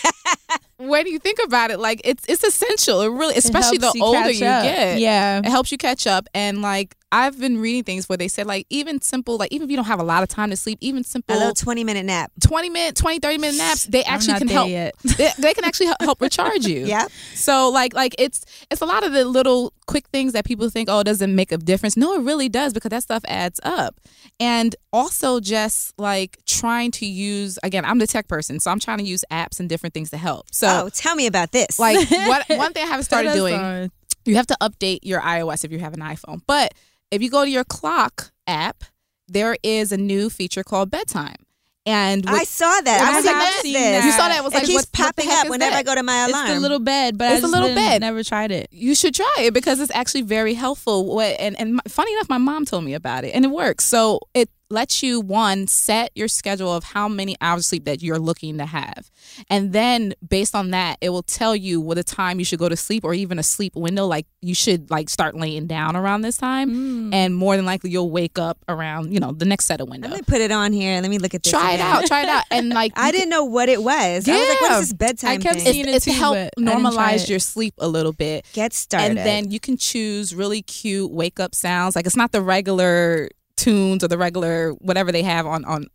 when you think about it, like it's it's essential. It really, It especially the you older you up. get. Yeah. It helps you catch up. And like, I've been reading things where they said like even simple, like even if you don't have a lot of time to sleep, even simple A little 20 minute nap. 20 minute, 20, 30 minute naps, they actually can help. They, they can actually help- recharge you. Yeah. So like like it's it's a lot of the little quick things that people think oh it doesn't make a difference. No, it really does because that stuff adds up. And also just like trying to use again, I'm the tech person, so I'm trying to use apps and different things to help. So oh, tell me about this. like what one thing I haven't started doing, you have to update your iOS if you have an iPhone. But if you go to your clock app, there is a new feature called bedtime. And I saw that. I I was have like, what is seen this? that. you saw that it was it like keeps what, what popping heck up whenever that? I go to my alarm. It's alarm. the little bed, but I It's a little didn't- bed. Never tried it. you should try it because it's actually very helpful. What- And and funny enough, my mom told me about it, and it works. So it lets you one set your schedule of how many hours of sleep that you're looking to have, and then based on that, it will tell you what a time you should go to sleep or even a sleep window. Like you should like start laying down around this time, Mm. and more than likely you'll wake up around you know the next set of Let windows. me put it on here. Let me look at this. Try it out. Try it out, and like I didn't know what it was. I was like, what Yeah. is this bedtime I kept thing? seeing it's, it to help but I didn't try normalize your sleep a little bit. Get started. And then you can choose really cute wake up sounds. Like it's not the regular tunes or the regular whatever they have on on.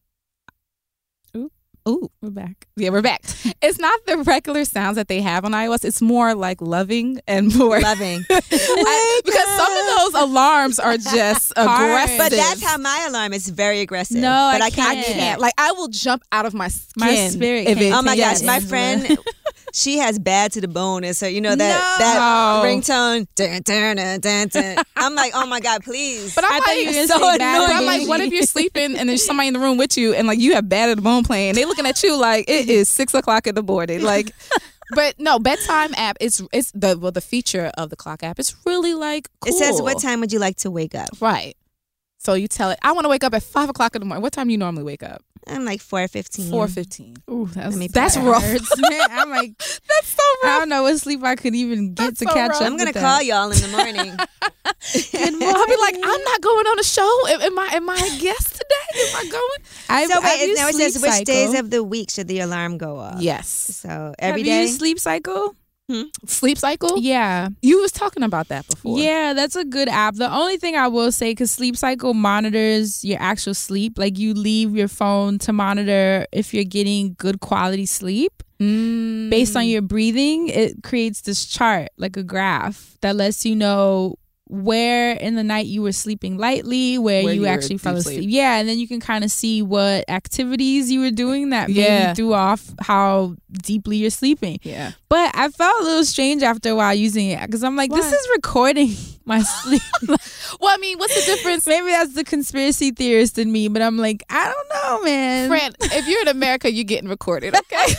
Ooh. We're back. yeah, we're back. It's not the regular sounds that they have on iOS. It's more like loving and more loving. I- because some of those alarms are just aggressive. But that's how my alarm is very aggressive. No, but I I can't. I can't. Like I will jump out of my skin. My spirit if it Oh my gosh, my friend, she has bad to the bone, and so you know that No. that ringtone. Dun, dun, dun, dun, dun. I'm like, oh my god, please. But I'm I thought like, you were so annoyed. I'm like, what if you're sleeping and there's somebody in the room with you and like you have bad to the bone playing? They're looking at you like it is six o'clock in the morning. Like, but no, bedtime app. It's it's the well the feature of the clock app. It's really like cool. It says, what time would you like to wake up? Right. So you tell it. I want to wake up at five o'clock in the morning. What time do you normally wake up? I'm like four fifteen. Four fifteen. Ooh, that's, me That's that rough. hurts, man. I'm like, That's so rough. I don't know what sleep I could even get That's to so catch rough. up. I'm gonna with call that. y'all in the morning. Good I'll be like. I'm not going on a show. Am, am I? Am I a guest today? Am I going? I, so I wait, use now it says Sleep which Cycle. days of the week should the alarm go off? Yes. So Have every you day. used Sleep Cycle? Sleep cycle. Yeah. You was talking about that before. Yeah, that's a good app. The only thing I will say, because Sleep Cycle monitors your actual sleep, like you leave your phone to monitor if you're getting good quality sleep. Mm. Based on your breathing, it creates this chart, like a graph, that lets you know where in the night you were sleeping lightly, where, Where you, you actually fell asleep. sleep. Yeah, and then you can kind of see what activities you were doing that maybe Yeah. threw off how deeply you're sleeping. Yeah. But I felt a little strange after a while using it because I'm like, this is recording my sleep. Well, I mean, what's the difference? Maybe that's the conspiracy theorist in me, but I'm like, I don't know, man. Fran, if you're in America, you're getting recorded, okay?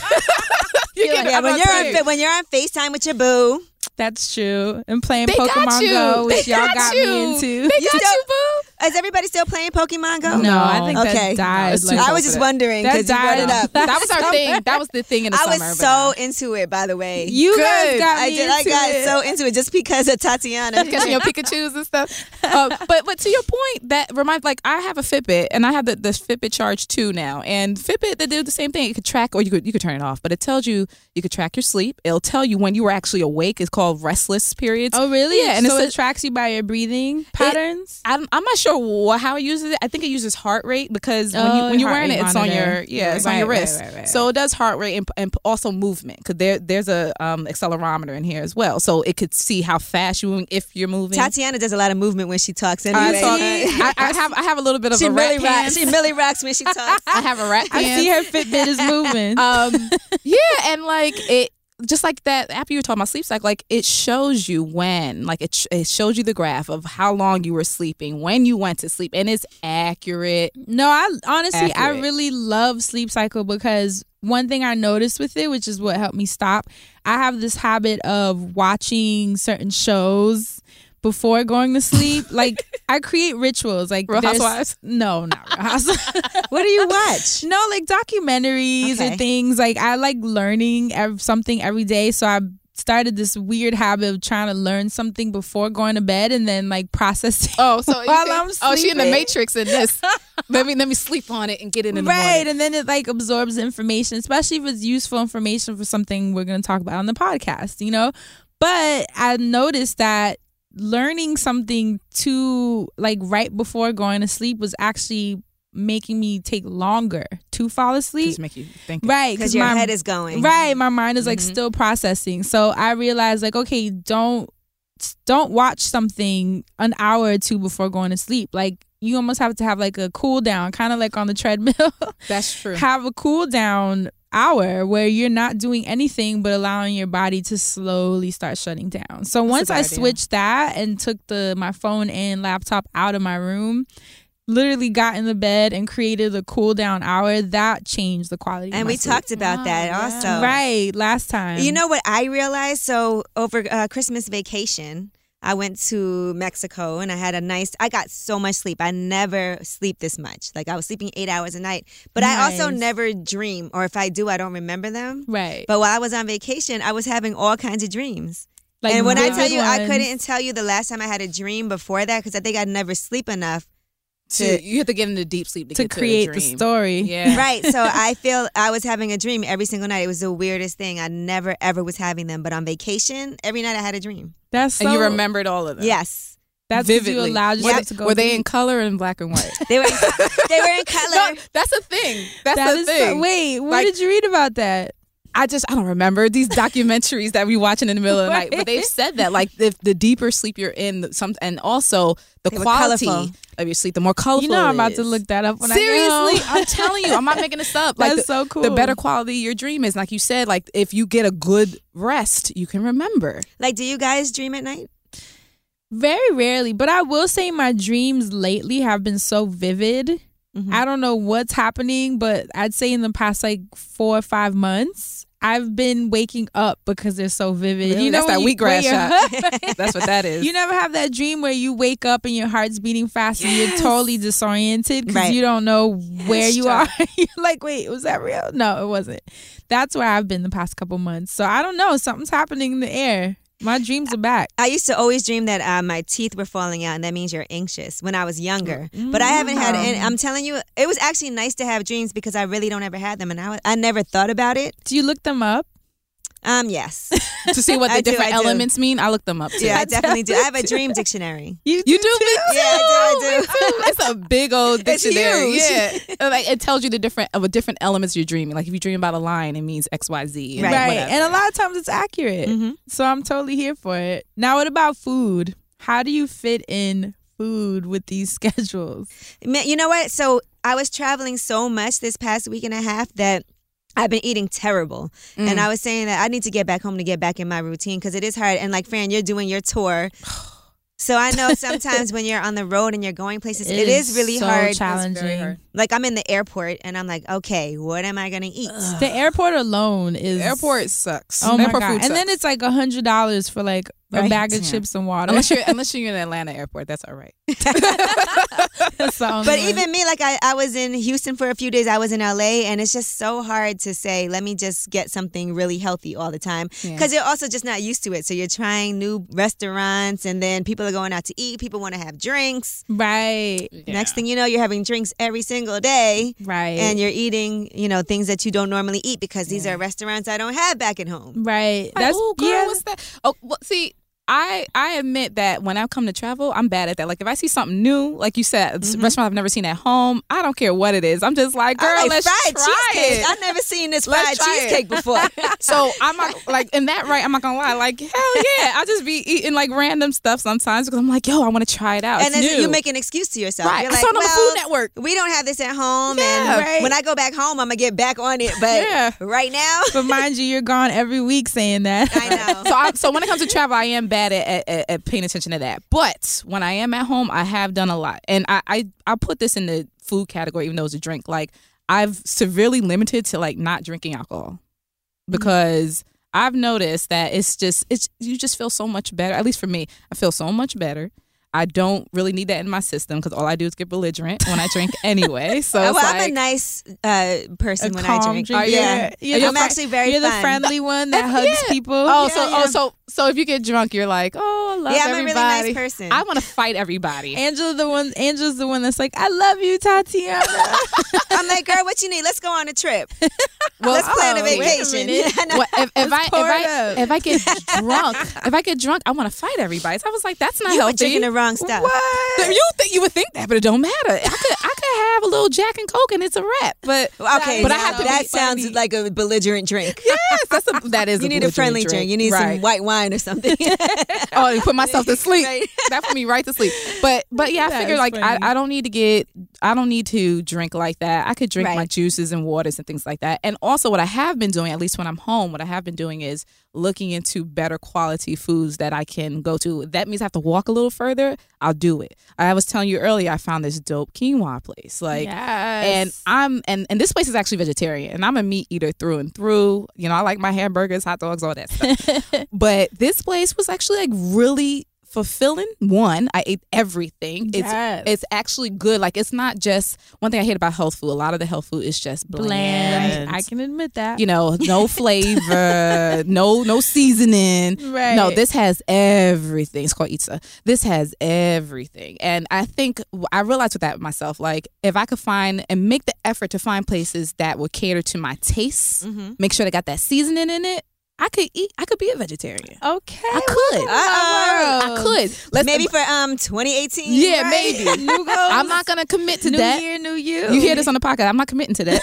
you're getting, yeah, when you're on when you're on Facetime with your boo, That's true. And playing They Pokemon. Go, which They y'all got got me into. They You got still- you, boo. Is everybody still playing Pokemon Go? No, I think Okay. that died. it's like- I was just wondering because you brought it up. that was our thing. That was the thing in the I summer. I was but so no. into it, by the way. you guys Good. got I me did. I got it. so into it just because of Tatiana. catching your Pikachu's and stuff. Uh, but but to your point, that reminds like I have a Fitbit and I have the, the Fitbit Charge two now, and Fitbit they do the same thing. It could track, or you could you could turn it off, but it tells you you could track your sleep. It'll tell you when you were actually awake. It's called restless periods. Oh really? Yeah, and so it's it tracks you by your breathing patterns. I'm, I'm not sure wha- how it uses it. I think it uses heart rate because when, you, Oh, when you're wearing it, it's on your yeah, it's on your wrist. right, right, So it does heart rate and, and also movement because there there's a um, accelerometer in here as well, so it could see how fast you're moving if you're moving. Tatiana does a lot of movement when she talks. I, Anyway. talk- I, I have I have a little bit of she a really rat rocks. She really rocks when she talks. I have a rat I pants. see her Fitbit is moving. um yeah and like it just like that after you were talking about sleep cycle like it shows you when like it, sh- it shows you the graph of how long you were sleeping when you went to sleep and it's accurate. No, I honestly I really love sleep cycle because one thing I noticed with it, which is what helped me stop, I have this habit of watching certain shows before going to sleep. like I create rituals. Like Real there's- Housewives? No, not Real Housewives. what do you watch? no, like documentaries Okay. or things. Like I like learning ev- something every day. So I started this weird habit of trying to learn something before going to bed and then like processing. oh so you While I'm oh she in the sleeping. matrix in this let me let me sleep on it and get it in the right morning and then it like absorbs information especially if it's useful information for something we're going to talk about on the podcast you know but i noticed that learning something to like right before going to sleep was actually making me take longer to fall asleep. Just make you think right Because your my, head is going. right my mind is like Mhm. still processing. So i realized like okay don't don't watch something an hour or two before going to sleep. Like you almost have to have like a cool down kind of like on the treadmill. That's true. Have a cool down hour where you're not doing anything but allowing your body to slowly start shutting down. So once I idea. switched that and took the my phone and laptop out of my room, literally got in the bed and created a cool down hour, that changed the quality of And my we sleep. talked about Wow, that yeah. also. Right, last time. You know what I realized? So over uh, Christmas vacation, I went to Mexico and I had a nice. I got so much sleep. I never sleep this much. Like I was sleeping eight hours a night. But I also never dream, or if I do, I don't remember them. Right. But while I was on vacation, I was having all kinds of dreams. Like and when I tell vivid you, I couldn't tell you the last time I had a dream before that because I think I'd never sleep enough. to, you have to get into deep sleep to, to get create to the dream. story. yeah right. So I feel I was having a dream every single night. It was the weirdest thing. I never ever was having them. But on vacation, every night I had a dream. That's so and you remembered all of them Yes. that's 'cause you vividly allowed were, yourself they, to go were they deep. in color and black and white They were they were in color. no, that's a thing that's That the is so- thing wait, where Like- did you read about that? I just I don't remember these documentaries that we watching in the middle of the night, but they've said that like if the deeper sleep you're in, some and also the They quality of your sleep, the more colorful. You know I'm it about to look that up when Seriously, I get home. I'm telling you, I'm not making this up. Like That's the, so cool. the better quality your dream is, like you said, like if you get a good rest, you can remember. Like, do you guys dream at night? Very rarely, but I will say my dreams lately have been so vivid. Mhm. I don't know what's happening, but I'd say in the past like four or five months, I've been waking up because they're so vivid. Really? You know, That's that wheatgrass you're- That's what that is. You never have that dream where you wake up and your heart's beating fast and you're totally disoriented because Right. you don't know where you child. are. you're like, wait, was that real? No, it wasn't. That's where I've been the past couple months. So I don't know. Something's happening in the air. My dreams are back. I used to always dream that uh, my teeth were falling out, and that means you're anxious when I was younger. But I haven't had. Any, I'm telling you, it was actually nice to have dreams because I really don't ever had them, and I, I never thought about it. Do you look them up? Um, yes, to see what the I do, different do. elements mean, I looked them up too. yeah, I definitely do. I have a dream dictionary. You, You do, me Yeah, I do, I do. Me. It's a big old dictionary. Yeah, like it tells you the different of a different elements you're dreaming. Like if you dream about a lion, it means X, Y, Z. and Right. And a lot of times it's accurate. hmm So I'm totally here for it. Now, what about food? How do you fit in food with these schedules? You know what? So I was traveling so much this past week and a half that. I've been eating terrible. Mm. And I was saying that I need to get back home to get back in my routine because it is hard. And like, Fran, you're doing your tour. So I know sometimes when you're on the road and you're going places, it is, really so hard. challenging. hard. Like I'm in the airport and I'm like, okay, what am I gonna eat? The airport alone is the airport sucks. Oh my airport god! food And then it's like a hundred dollars for like a Right. bag of Yeah. chips and water. Unless you're unless you're in Atlanta airport, that's all right. That's the only But one. even me, like I, I was in Houston for a few days. I was in LA, and it's just so hard to say, let me just get something really healthy all the time. Yeah. Because you're also just not used to it. So you're trying new restaurants, and then people are going out to eat. People want to have drinks. right, Next thing you know, you're having drinks every single day. right, And you're eating, you know, things that you don't normally eat because these are restaurants I don't have back at home. right. That's oh, girl, yeah. what's that? Oh, well, see, I I admit that when I come to travel, I'm bad at that. Like if I see something new, like you said, Mm-hmm. restaurant I've never seen at home, I don't care what it is. I'm just like, girl, I like let's fried try cheesecake. it. I've never seen this Let's fried try it. cheesecake before. so I'm not like in that right. I'm not gonna lie. Like hell yeah, I just be eating like random stuff sometimes because I'm like, yo, I want to try it out. and then you make an excuse to yourself. right. You're I like, saw it on the Food Network. we don't have this at home, Yeah, and right. when I go back home, I'm gonna get back on it. But Yeah. right now, But mind you, you're gone every week saying that. I know. so I, so when it comes to travel, I am bad at, at, at paying attention to that. But when I am at home, I have done a lot, and I I, I put this in the food category, even though it's a drink. Like I've severely limited to like not drinking alcohol because I've noticed that it's just it's you just feel so much better. At least for me, I feel so much better. I don't really need that in my system because all I do is get belligerent when I drink anyway. So well, it's I'm like, a nice uh, person A when I drink. drinker. Yeah, You're the I'm fri- actually very You're the friendly one that hugs people. Oh, Yeah, so yeah. oh, so so if you get drunk, you're like, oh, I love Yeah, I'm a really nice person. I want to fight everybody. Angela, the one. Angela's the one that's like, "I love you, Tatiana." I'm like, girl, what you need? Let's go on a trip. Well, Let's plan a oh, a vacation. Well, if, if I if I if I get drunk, if I get drunk, I want to fight everybody. So I was like, that's not you healthy. Drinking the wrong stuff. what? you think you would think that, but it don't matter. I could I could have a little Jack and Coke and it's a wrap. But Okay, but I have to that sounds funny. like a belligerent drink. yes, that's a, that is You need a friendly drink. You need right. some white wine or something. oh, and put myself to sleep. Right. That put me right to sleep. But but yeah, I That figure like I. I don't need to get I don't need to drink like that. I could drink my juices and waters and things like that. And also what I have been doing, at least when I'm home, what I have been doing is looking into better quality foods that I can go to. That means I have to walk a little further. I'll do it. I was telling you earlier, I found this dope quinoa place. Like yes. and I'm and and this place is actually vegetarian, and I'm a meat eater through and through. You know, I like my hamburgers, hot dogs, all that stuff. but this place was actually like really fulfilling. One, I ate everything. It's Yes. it's actually good. Like it's not just one thing I hate about health food. A lot of the health food is just bland. bland. I can admit that. you know, no flavor, no no seasoning. Right. No, this has everything. It's called Itza. This has everything. And I think I realized with that myself, like if I could find and make the effort to find places that would cater to my tastes, Mm-hmm. make sure they got that seasoning in it, I could eat I could be a vegetarian. Okay. I could. Uh-oh. I could. Let's Maybe for um 2018. Yeah, right? maybe. New goals. I'm not gonna commit to new that. year, new you. You hear this on the podcast. I'm not committing to that.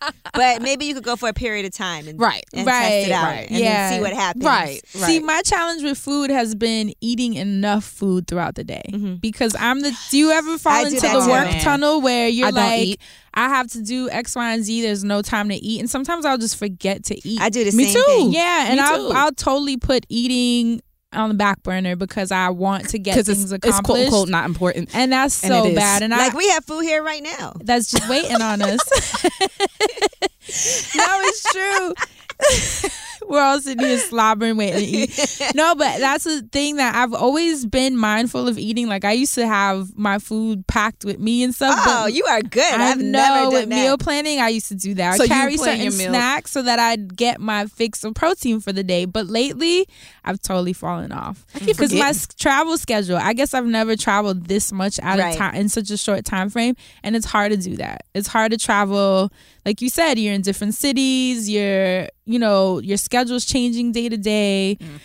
but maybe you could go for a period of time and, Right. and Right, test it out right. and Yeah. see what happens. right. Right. See, my challenge with food has been eating enough food throughout the day Mhm. because I'm the. Do you ever fall I into the too. work Man. tunnel where you're I like. I have to do X, Y, and Z. There's no time to eat, and sometimes I'll just forget to eat. I do the Me same too. thing. yeah, and Me I'll too. I'll totally put eating on the back burner because I want to get Because things it's, it's quote accomplished, unquote not important. and that's And so it is. bad. And Like I we have food here right now. that's just waiting on us. no, it's true. We're all sitting here slobbering, waiting to eat. No, but that's the thing that I've always been mindful of eating. Like I used to have my food packed with me and stuff. Oh, you are good. I I've know never with done that. meal planning, I used to do that. I So you carry certain snacks so that I'd get my fix of protein for the day. But lately, I've totally fallen off because my travel schedule. I guess I've never traveled this much out Right. a time in such a short time frame, and it's hard to do that. It's hard to travel. Like you said, you're in different cities. You're, you know, your schedule's changing day to day. Mm.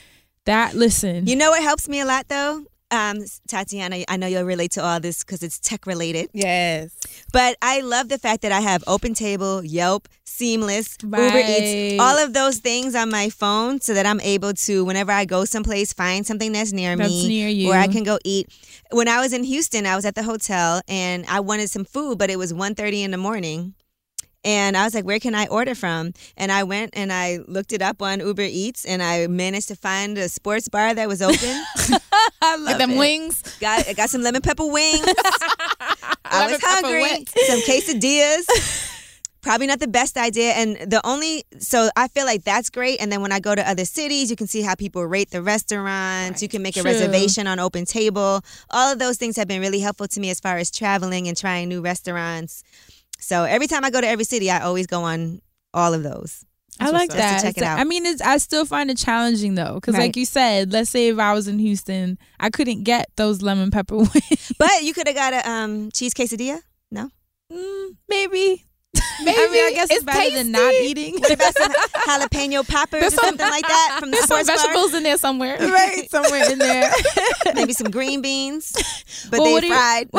That listen, You know what helps me a lot though? Um, Tatiana, I know you'll relate to all this because it's tech related. Yes. But I love the fact that I have Open Table, Yelp, Seamless, Uber Eats, all of those things on my phone so that I'm able to, whenever I go someplace, find something that's near That's me near you. where I can go eat. When I was in Houston, I was at the hotel and I wanted some food, but it was 1.30 in the morning. And I was like, where can I order from? And I went and I looked it up on Uber Eats and I managed to find a sports bar that was open. I love Get them it. wings. got I got some lemon pepper wings. I was hungry. Some quesadillas. probably not the best idea. And the only so I feel like that's great. And then when I go to other cities, you can see how people rate the restaurants. You can make a reservation on Open Table. All of those things have been really helpful to me as far as traveling and trying new restaurants. So every time I go to every city, I always go on all of those. I like that. Just to check it out. I mean, it's, I still find it challenging though, because Right. like you said, let's say if I was in Houston, I couldn't get those lemon pepper wings. But you could have got a um, cheese quesadilla. Mm, maybe. Maybe I mean, I guess it's, it's better than not eating. What about some jalapeno poppers There's or some- something like that from the There's some sports bar? vegetables in there somewhere. right, somewhere in there. Maybe some green beans, but Well, they do you- fried.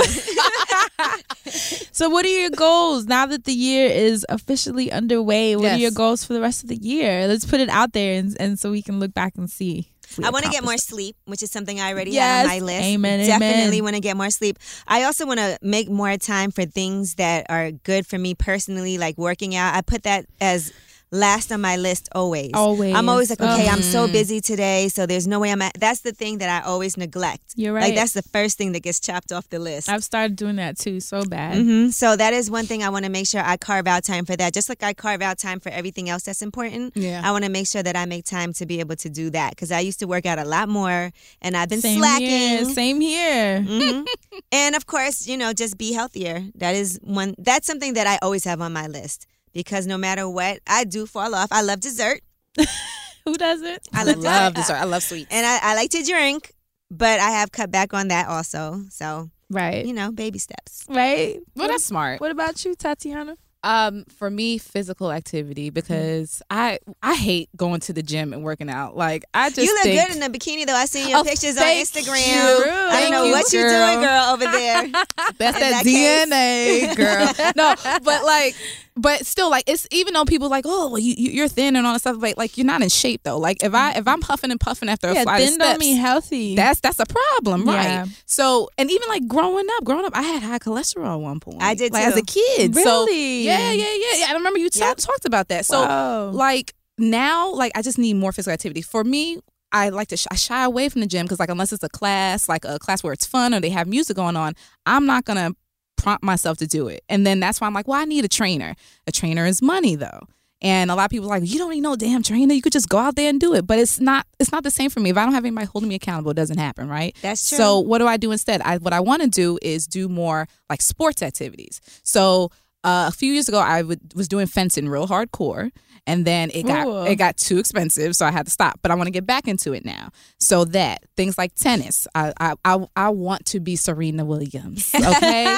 so, what are your goals now that the year is officially underway? What are your goals for the rest of the year? Let's put it out there, and, and so we can look back and see. I want to get more sleep, which is something I already Yes. have on my list. Amen, Definitely want to get more sleep. I also want to make more time for things that are good for me personally, like working out. I put that as last on my list always. Always. I'm always like, okay, I'm so Mm. busy today, so there's no way I'm at. That's the thing that I always neglect. You're right. Like that's the first thing that gets chopped off the list. I've started doing that too, so bad. hmm So that is one thing I want to make sure I carve out time for that. Just like I carve out time for everything else that's important. Yeah. I want to make sure that I make time to be able to do that because I used to work out a lot more and I've been Same slacking. here. Same here. hmm and of course, you know, just be healthier. That is one. That's something that I always have on my list because no matter what, I do fall off. I love dessert. Who doesn't? I love, love dessert. dessert. I love sweets. and I, I like to drink, but I have cut back on that also. So Right. you know, baby steps. Right. well, that's smart. What about you, Tatiana? Um, for me, physical activity because I I hate going to the gym and working out. Like I just you look think, good in a bikini though. I seen your Oh, pictures on Instagram. you. I don't know you, what you're doing, girl, over there. That's in that, that case. DNA, girl. no, but like, but still, like, it's even though people like, oh, well, you, you- you're thin and all that stuff, but like, you're not in shape though. Like, if I mm. if I'm puffing and puffing after a Yeah, flight thin of don't steps, mean healthy. that's that's a problem, right? Yeah. So, and even like growing up, growing up, I had high cholesterol at one point. I did like as a kid. So, Really? yeah, yeah, yeah, yeah. I remember you ta- Yep. talked about that. So, Whoa. like now, like I just need more physical activity. For me, I like to sh- I shy away from the gym because like unless it's a class, like a class where it's fun or they have music going on, I'm not gonna prompt myself to do it. And then that's why I'm like, well, I need a trainer. A trainer is money though. And a lot of people are like, you don't need no damn trainer. You could just go out there and do it. But it's not it's not the same for me. If I don't have anybody holding me accountable, it doesn't happen, right? That's true. So what do I do instead? I what I want to do is do more like sports activities. So uh, a few years ago, I was doing fencing real hardcore, and then it got Ooh. it got too expensive, so I had to stop. But I want to get back into it now. So that things like tennis, I I I, I want to be Serena Williams. Okay,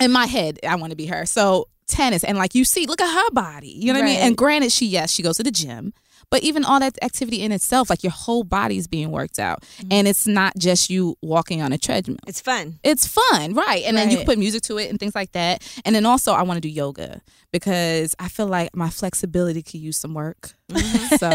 in my head, I want to be her. So tennis, and like you see, look at her body. You know what I mean? And granted, she yes, she goes to the gym. But even all that activity in itself, like your whole body's being worked out. Mm-hmm. And it's not just you walking on a treadmill it's fun. it's fun, right? And then you put music to it and things like that. And then also, I want to do yoga because I feel like my flexibility could use some work. so,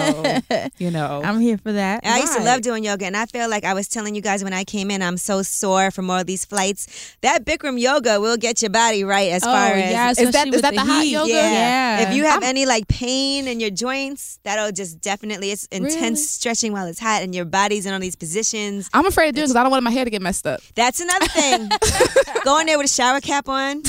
you know, I'm here for that. I used to love doing yoga, and I feel like I was telling you guys when I came in, I'm so sore from all these flights. That Bikram yoga will get your body right as oh, far as yeah, Is that- is that the hot heat. yoga? Yeah. Yeah. If you have I'm- any like pain in your joints, that'll just definitely it's intense Really? stretching while it's hot and your body's in all these positions. I'm afraid to do it because I don't want my hair to get messed up. That's another thing. Go in there with a shower cap on.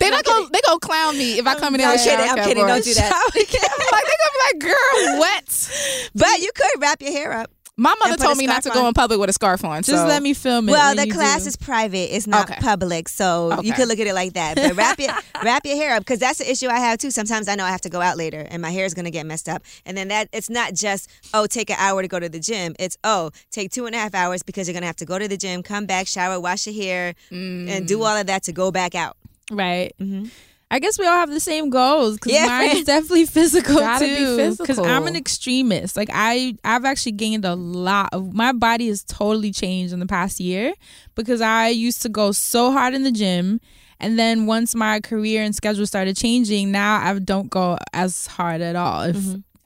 They not go. They gonna clown me if I come in there. I'm with a kidding, I'm kidding, don't do that. Like they gonna be like, girl, what? But you could wrap your hair up. My mother told me not to scarf go in public with a scarf on. Just so. let me film it. Well, the class do. is private. It's not Okay. public, so you could look at it like that. But wrap your wrap your hair up because that's the issue I have too. Sometimes I know I have to go out later and my hair is gonna get messed up, and then that it's not just oh take an hour to go to the gym. It's oh take two and a half hours because you're gonna have to go to the gym, come back, shower, wash your hair, and Mm. do all of that to go back out. right. Mm-hmm. I guess we all have the same goals because Yeah. mine is definitely physical too. Because I'm an extremist. Like I, I've actually gained a lot of. My body has totally changed in the past year because I used to go so hard in the gym, and then once my career and schedule started changing, now I don't go as hard at all. If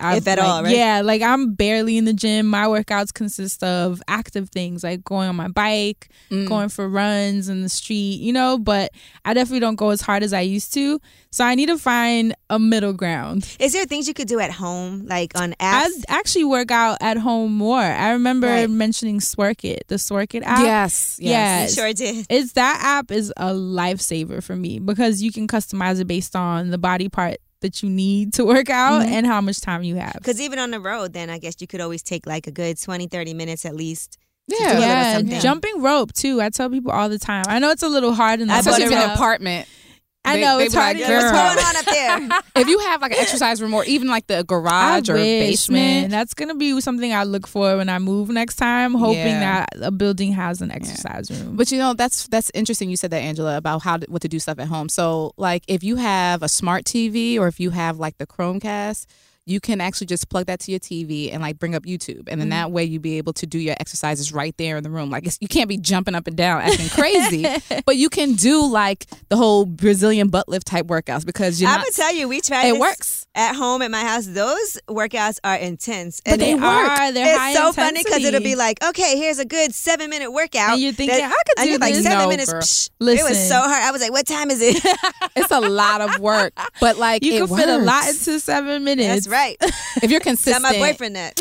I've, If at like- all, right? Yeah, like I'm barely in the gym. My workouts consist of active things like going on my bike, Mm. going for runs in the street, you know, but I definitely don't go as hard as I used to. So I need to find a middle ground. Is there things you could do at home, like on apps? I actually work out at home more. I remember Right. mentioning Sworkit, the Sworkit app. yes, Yeah. yes. You sure did. It's that app is a lifesaver for me because you can customize it based on the body part that you need to work out Mhm. and how much time you have. Because even on the road, then I guess you could always take like a good 20, 30 minutes at least. Yeah, do a little Yeah, jumping rope too. I tell people all the time. I know it's a little hard in the I bought Especially a if you're in rope. an apartment. I They- know they it's hard. like, to- What's going on up there? If you have like an exercise room or even like the I garage or wish, basement, man. That's gonna be something I look for when I move next time. Hoping Yeah. that a building has an exercise room. But you know that's that's interesting. You said that Angela about how to, what to do stuff at home. So like if you have a smart TV or if you have like the Chromecast, you can actually just plug that to your TV and like bring up YouTube, and then mm-hmm. that way you be able to do your exercises right there in the room. Like it's, you can't be jumping up and down acting crazy, but you can do like the whole Brazilian butt lift type workouts because you're I'm not. gonna tell you, we tried It works. at home at my house. Those workouts are intense, But and they it- are. They're high it's so funny because it'll be like, okay, here's a good seven minute workout. And you're thinking, that- I could and do you're like seven No, minutes. psh, it was so hard. I was like, what time is it? It's a lot of work, but like you it can fit a lot into seven minutes. That's right. if you're consistent, Tell consistent. my boyfriend that.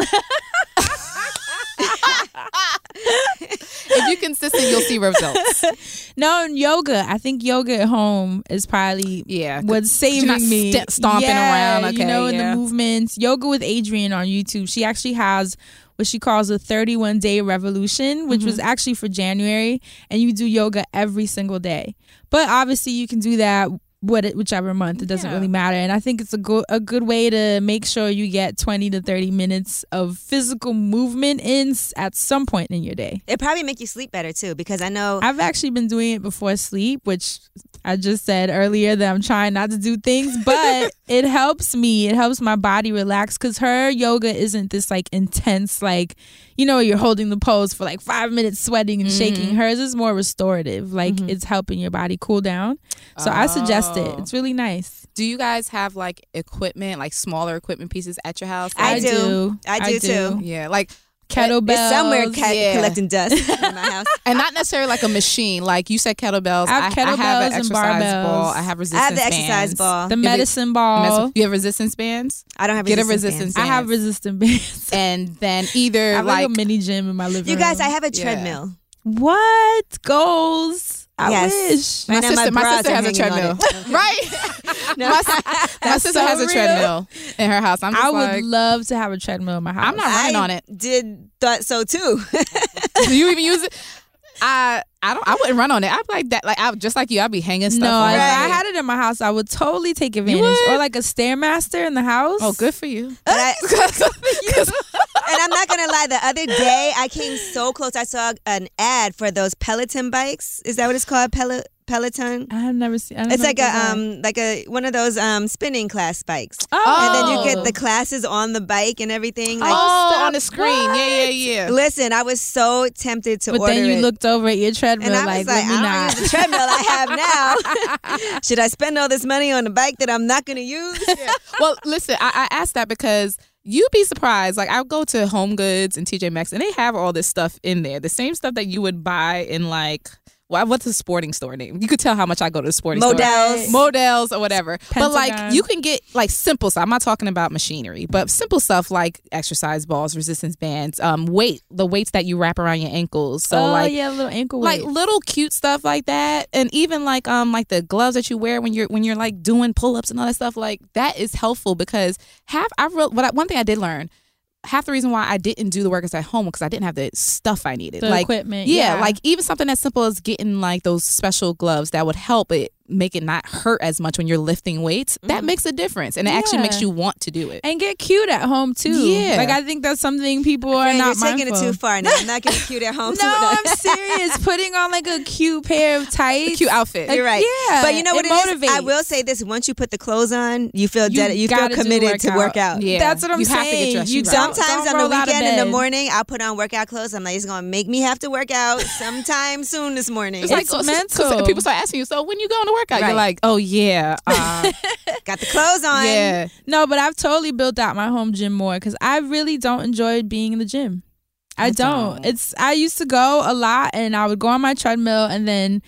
if you're consistent, you'll see results. No, and yoga. I think yoga at home is probably Yeah, what's saving me. st- stomping Yeah, around, you know, okay, in yeah. the movements. Yoga with Adriene on YouTube. She actually has what she calls a 31 day revolution, which Mm-hmm. was actually for January, and you do yoga every single day. But obviously, you can do that. What whichever month it doesn't Yeah. really matter, and I think it's a good a good way to make sure you get twenty to thirty minutes of physical movement in at some point in your day. It probably make you sleep better too, because I know I've actually been doing it before sleep, which I just said earlier that I'm trying not to do things, but it helps me. It helps my body relax because her yoga isn't this like intense, like, you know, you're holding the pose for like five minutes, sweating and shaking. Mm-hmm. Hers is more restorative, like mm-hmm. it's helping your body cool down. So I suggest it. Oh. It's really nice. Do you guys have like equipment, like smaller equipment pieces at your house? I Like- do. I do, too. Yeah, like Kettlebells. it's somewhere ca- yeah. collecting dust in my house. and not necessarily like a machine. Like you said, kettlebells. I have I have kettlebells an and exercise barbells. ball. I have resistance. Bands. I have the exercise bands. ball. the Is it- medicine ball. You have resistance bands, I don't have Get a resistance resistance bands. I have bands. resistant bands. and then either I have like, like a mini gym in my living room. You room. guys, I have a Yeah. treadmill. What goals? I Yes. wish. my Right my sister, my sister has a treadmill, it. right? No. my, my sister so has a treadmill in her house. I'm just I would love to have a treadmill in my house. I'm not running I on it. Did thought so too. Do you even use it? I I don't. I wouldn't run on it. I'd be like that. Like I just like you. I'd be hanging stuff. No, on if it. I had it in my house, I would totally take advantage. would? Or like a stairmaster in the house. Oh, good for you. But I- and I'm not gonna lie. The other day, I came so close. I saw an ad for those Peloton bikes. Is that what it's called? Pel- Peloton. I have never seen. I don't It's know like a those um like a one of those um spinning class bikes. Oh, And then you get the classes on the bike and everything. Like, oh, stop. on the screen. Yeah, yeah, yeah. listen, I was so tempted to But order then you it. looked over at your treadmill and I like, was like, I don't use the treadmill I have now. Should I spend all this money on a bike that I'm not going to use? well, listen, I, I asked that because you'd be surprised. Like I'll go to Home Goods and TJ Maxx, and they have all this stuff in there. The same stuff that you would buy in like. Well, what's the sporting store name? You could tell how much I go to the sporting store. Modell's. Modell's or whatever. But like you can get like simple stuff. I'm not talking about machinery, but simple stuff like exercise balls, resistance bands, um, weight, the weights that you wrap around your ankles. So oh like yeah, little ankle like little cute stuff like that and even like um like the gloves that you wear when you're when you're like doing pull-ups and all that stuff like that is helpful because half i real what I, one thing i did learn half the reason why i didn't do the workouts at home because i didn't have the stuff i needed The like equipment, yeah, yeah. like even something as simple as getting like those special gloves that would help it make it not hurt as much when you're lifting weights that mm-hmm. makes a difference and it actually makes you want to do it and get cute at home too. Yeah. like I think that's something people are Friend, not you're taking it too far now. I'm not getting cute at home. No, too. I'm serious. Putting on like a cute pair of tights, cute outfit You're right. Yeah, But you know what it it is? I will say this: once you put the clothes on, you feel You dead. You feel gotta committed to workout. work out. yeah That's what I'm you have to saying. get dressed You you right. don't- Sometimes on the roll out of weekend in the morning, I'll put on workout clothes. I'm like, it's gonna make me have to work out sometime soon this morning. It's like It's so- so- mental. people start asking you, so when you going to workout. Right. You're like, oh yeah, uh, Got the clothes on. yeah. No, but I've totally built out my home gym more because I really don't enjoy being in the gym. I, don't. It's I used to go a lot and I would go on my treadmill and then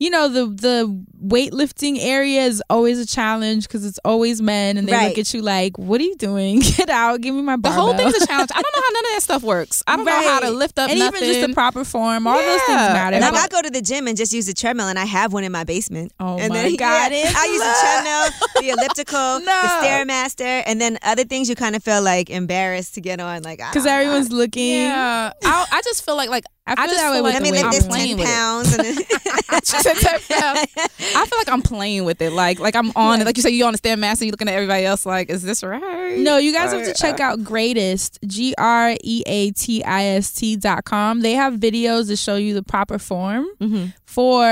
you know the the weightlifting area is always a challenge because it's always men and they Right. look at you like, "What are you doing? Get out! Give me my The barbell." whole thing's a challenge. I don't know how none of that stuff works. I don't know how to lift up and nothing. even just the proper form. All those things matter. And I like I go to the gym and just use the treadmill, and I have one in my basement. Oh and my then, God, yeah, I use the treadmill, the elliptical, the stairmaster, and then other things you kind of feel like embarrassed to get on, like because ah, everyone's looking. yeah, I, I just feel like like I I feel just that way feel with Let me the lift this ten pounds. And then She said 10. I feel like I'm playing with it. Like like I'm on it. Like you say, you on the stairmaster, you looking at everybody else. Like, is this right? No, you guys have to check out Greatist, G R E A T I S T dot com. They have videos to show you the proper form Mhm. for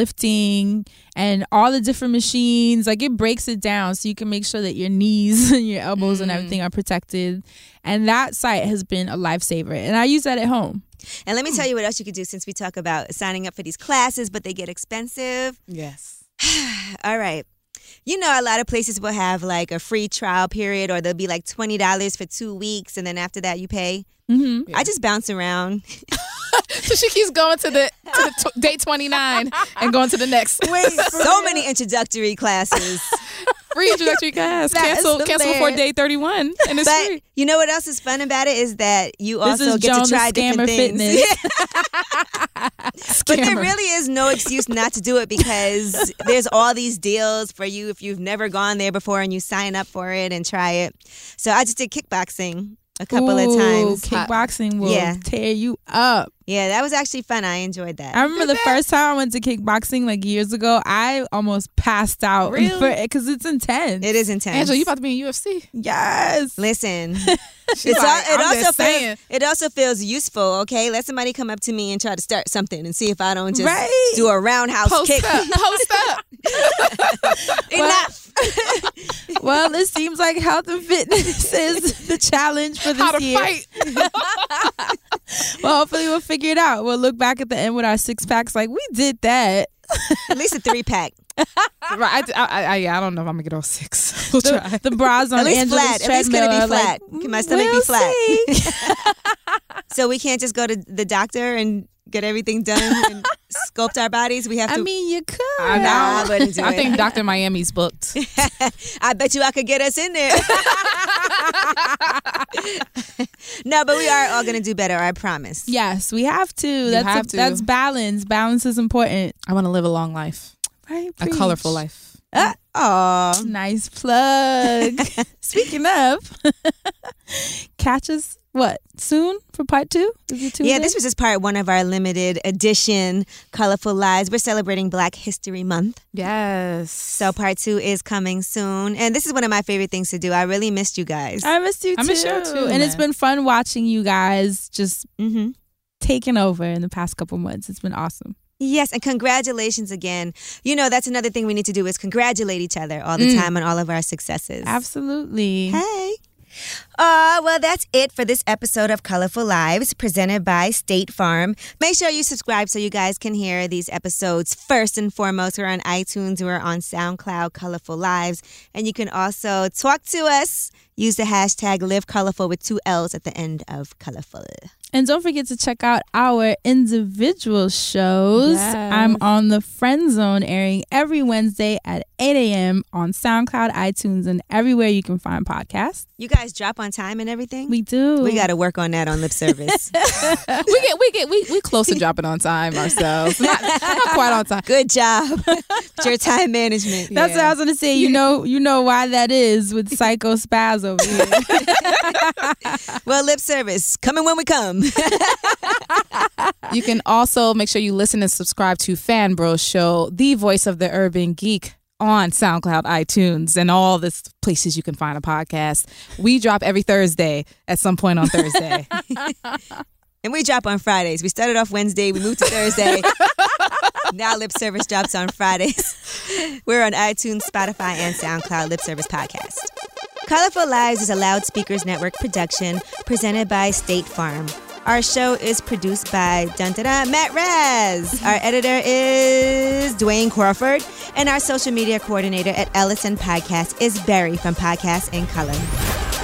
weightlifting and all the different machines. Like it breaks it down so you can make sure that your knees and your elbows and Mm. everything are protected. And that site has been a lifesaver. And I use that at home. And let me tell you what else you could do since we talk about signing up for these classes, but they get expensive. Yes. All right. You know, a lot of places will have like a free trial period, or they'll be like $20 for two weeks, and then after that, you pay. Mm-hmm. I just bounce around. So she keeps going to the to the tw- day 29 and going to the next. Wait, so many introductory classes. Free introductory class. Cancel cancel before day 31 and it's But free. you know what else is fun about it is that you This also get Joan to try different things. Fitness. But there really is no excuse not to do it because there's all these deals for you if you've never gone there before and you sign up for it and try it. So I just did kickboxing a couple Ooh, of times. Kickboxing will Yeah. tear you up. Yeah, that was actually fun. I enjoyed that. I remember the first time I went to kickboxing like years ago. I almost passed out Really? because it's intense. it is intense. Angela, you about to be in UFC? Yes. Listen, it's like, all, it I'm also just feels it also feels useful. Okay, let somebody come up to me and try to start something and see if I don't just Right. do a roundhouse Post kick. up, post up. Enough. well, it seems like health and fitness is the challenge for this How to year. fight? Well, hopefully we'll figure it out. We'll look back at the end with our six packs like we did that. At least a three pack. Right. I, I, I, yeah, I don't know if I'm gonna get all six. We'll try. The, the bras on At least Angela's flat. At least could it be flat? Like, Can my stomach be we'll flat? So we can't just go to the doctor and get everything done and sculpt our bodies. We have to. I mean, you could. I Nah, I wouldn't do I it. think Dr. Miami's booked. I bet you I could get us in there. no, but we are all gonna do better. I promise. Yes, we have to. that's have a- to. that's balance. Balance is important. I want to live a long life, Right? a colorful life. Oh, Nice plug. Speaking of, catch us what soon for part two? Is it Tuesday? yeah. This was just part one of our limited edition "Color Full Lives." We're celebrating Black History Month, Yes. so part two is coming soon. And this is one of my favorite things to do. I really missed you guys. I missed you too. I miss you too, and it's been fun watching you guys just hmm taking over in the past couple months. It's been awesome. Yes, and congratulations again. You know, that's another thing we need to do is congratulate each other all the Mm. time on all of our successes. Absolutely. Hey. Uh, well, that's it for this episode of Color Full Lives presented by State Farm. Make sure you subscribe so you guys can hear these episodes first and foremost. We're on iTunes, we're on SoundCloud, Color Full Lives. And you can also talk to us. Use the hashtag LiveColorFull with two L's at the end of Colorful. And don't forget to check out our individual shows. Yes. I'm on the Friend Zone airing every Wednesday at 8 a.m. on SoundCloud, iTunes, and everywhere you can find podcasts. You guys drop on time and everything? We do. we got to work on that on lip service. we get we get we we close to dropping on time ourselves. Not, not quite on time. Good job. Your time management. That's what I was gonna say. You know, you know why that is with Psycho Spaz over here. Well, lip service coming when we come. You can also make sure you listen and subscribe to Fan Bros Show, the voice of the urban geek on SoundCloud, iTunes, and all the places you can find a podcast. We drop every Thursday at some point on Thursday. And we drop on Fridays. We started off Wednesday, we moved to Thursday. now Lip Service drops on Fridays. We're on iTunes, Spotify, and SoundCloud Lip Service Podcast. Color Full Lives is a Loudspeakers Network production presented by State Farm. Our show is produced by dun, dun, dun, Matt Raz. Our editor is Dwayne Crawford. And our social media coordinator at Ellison Podcast is Barry from Podcast in Color.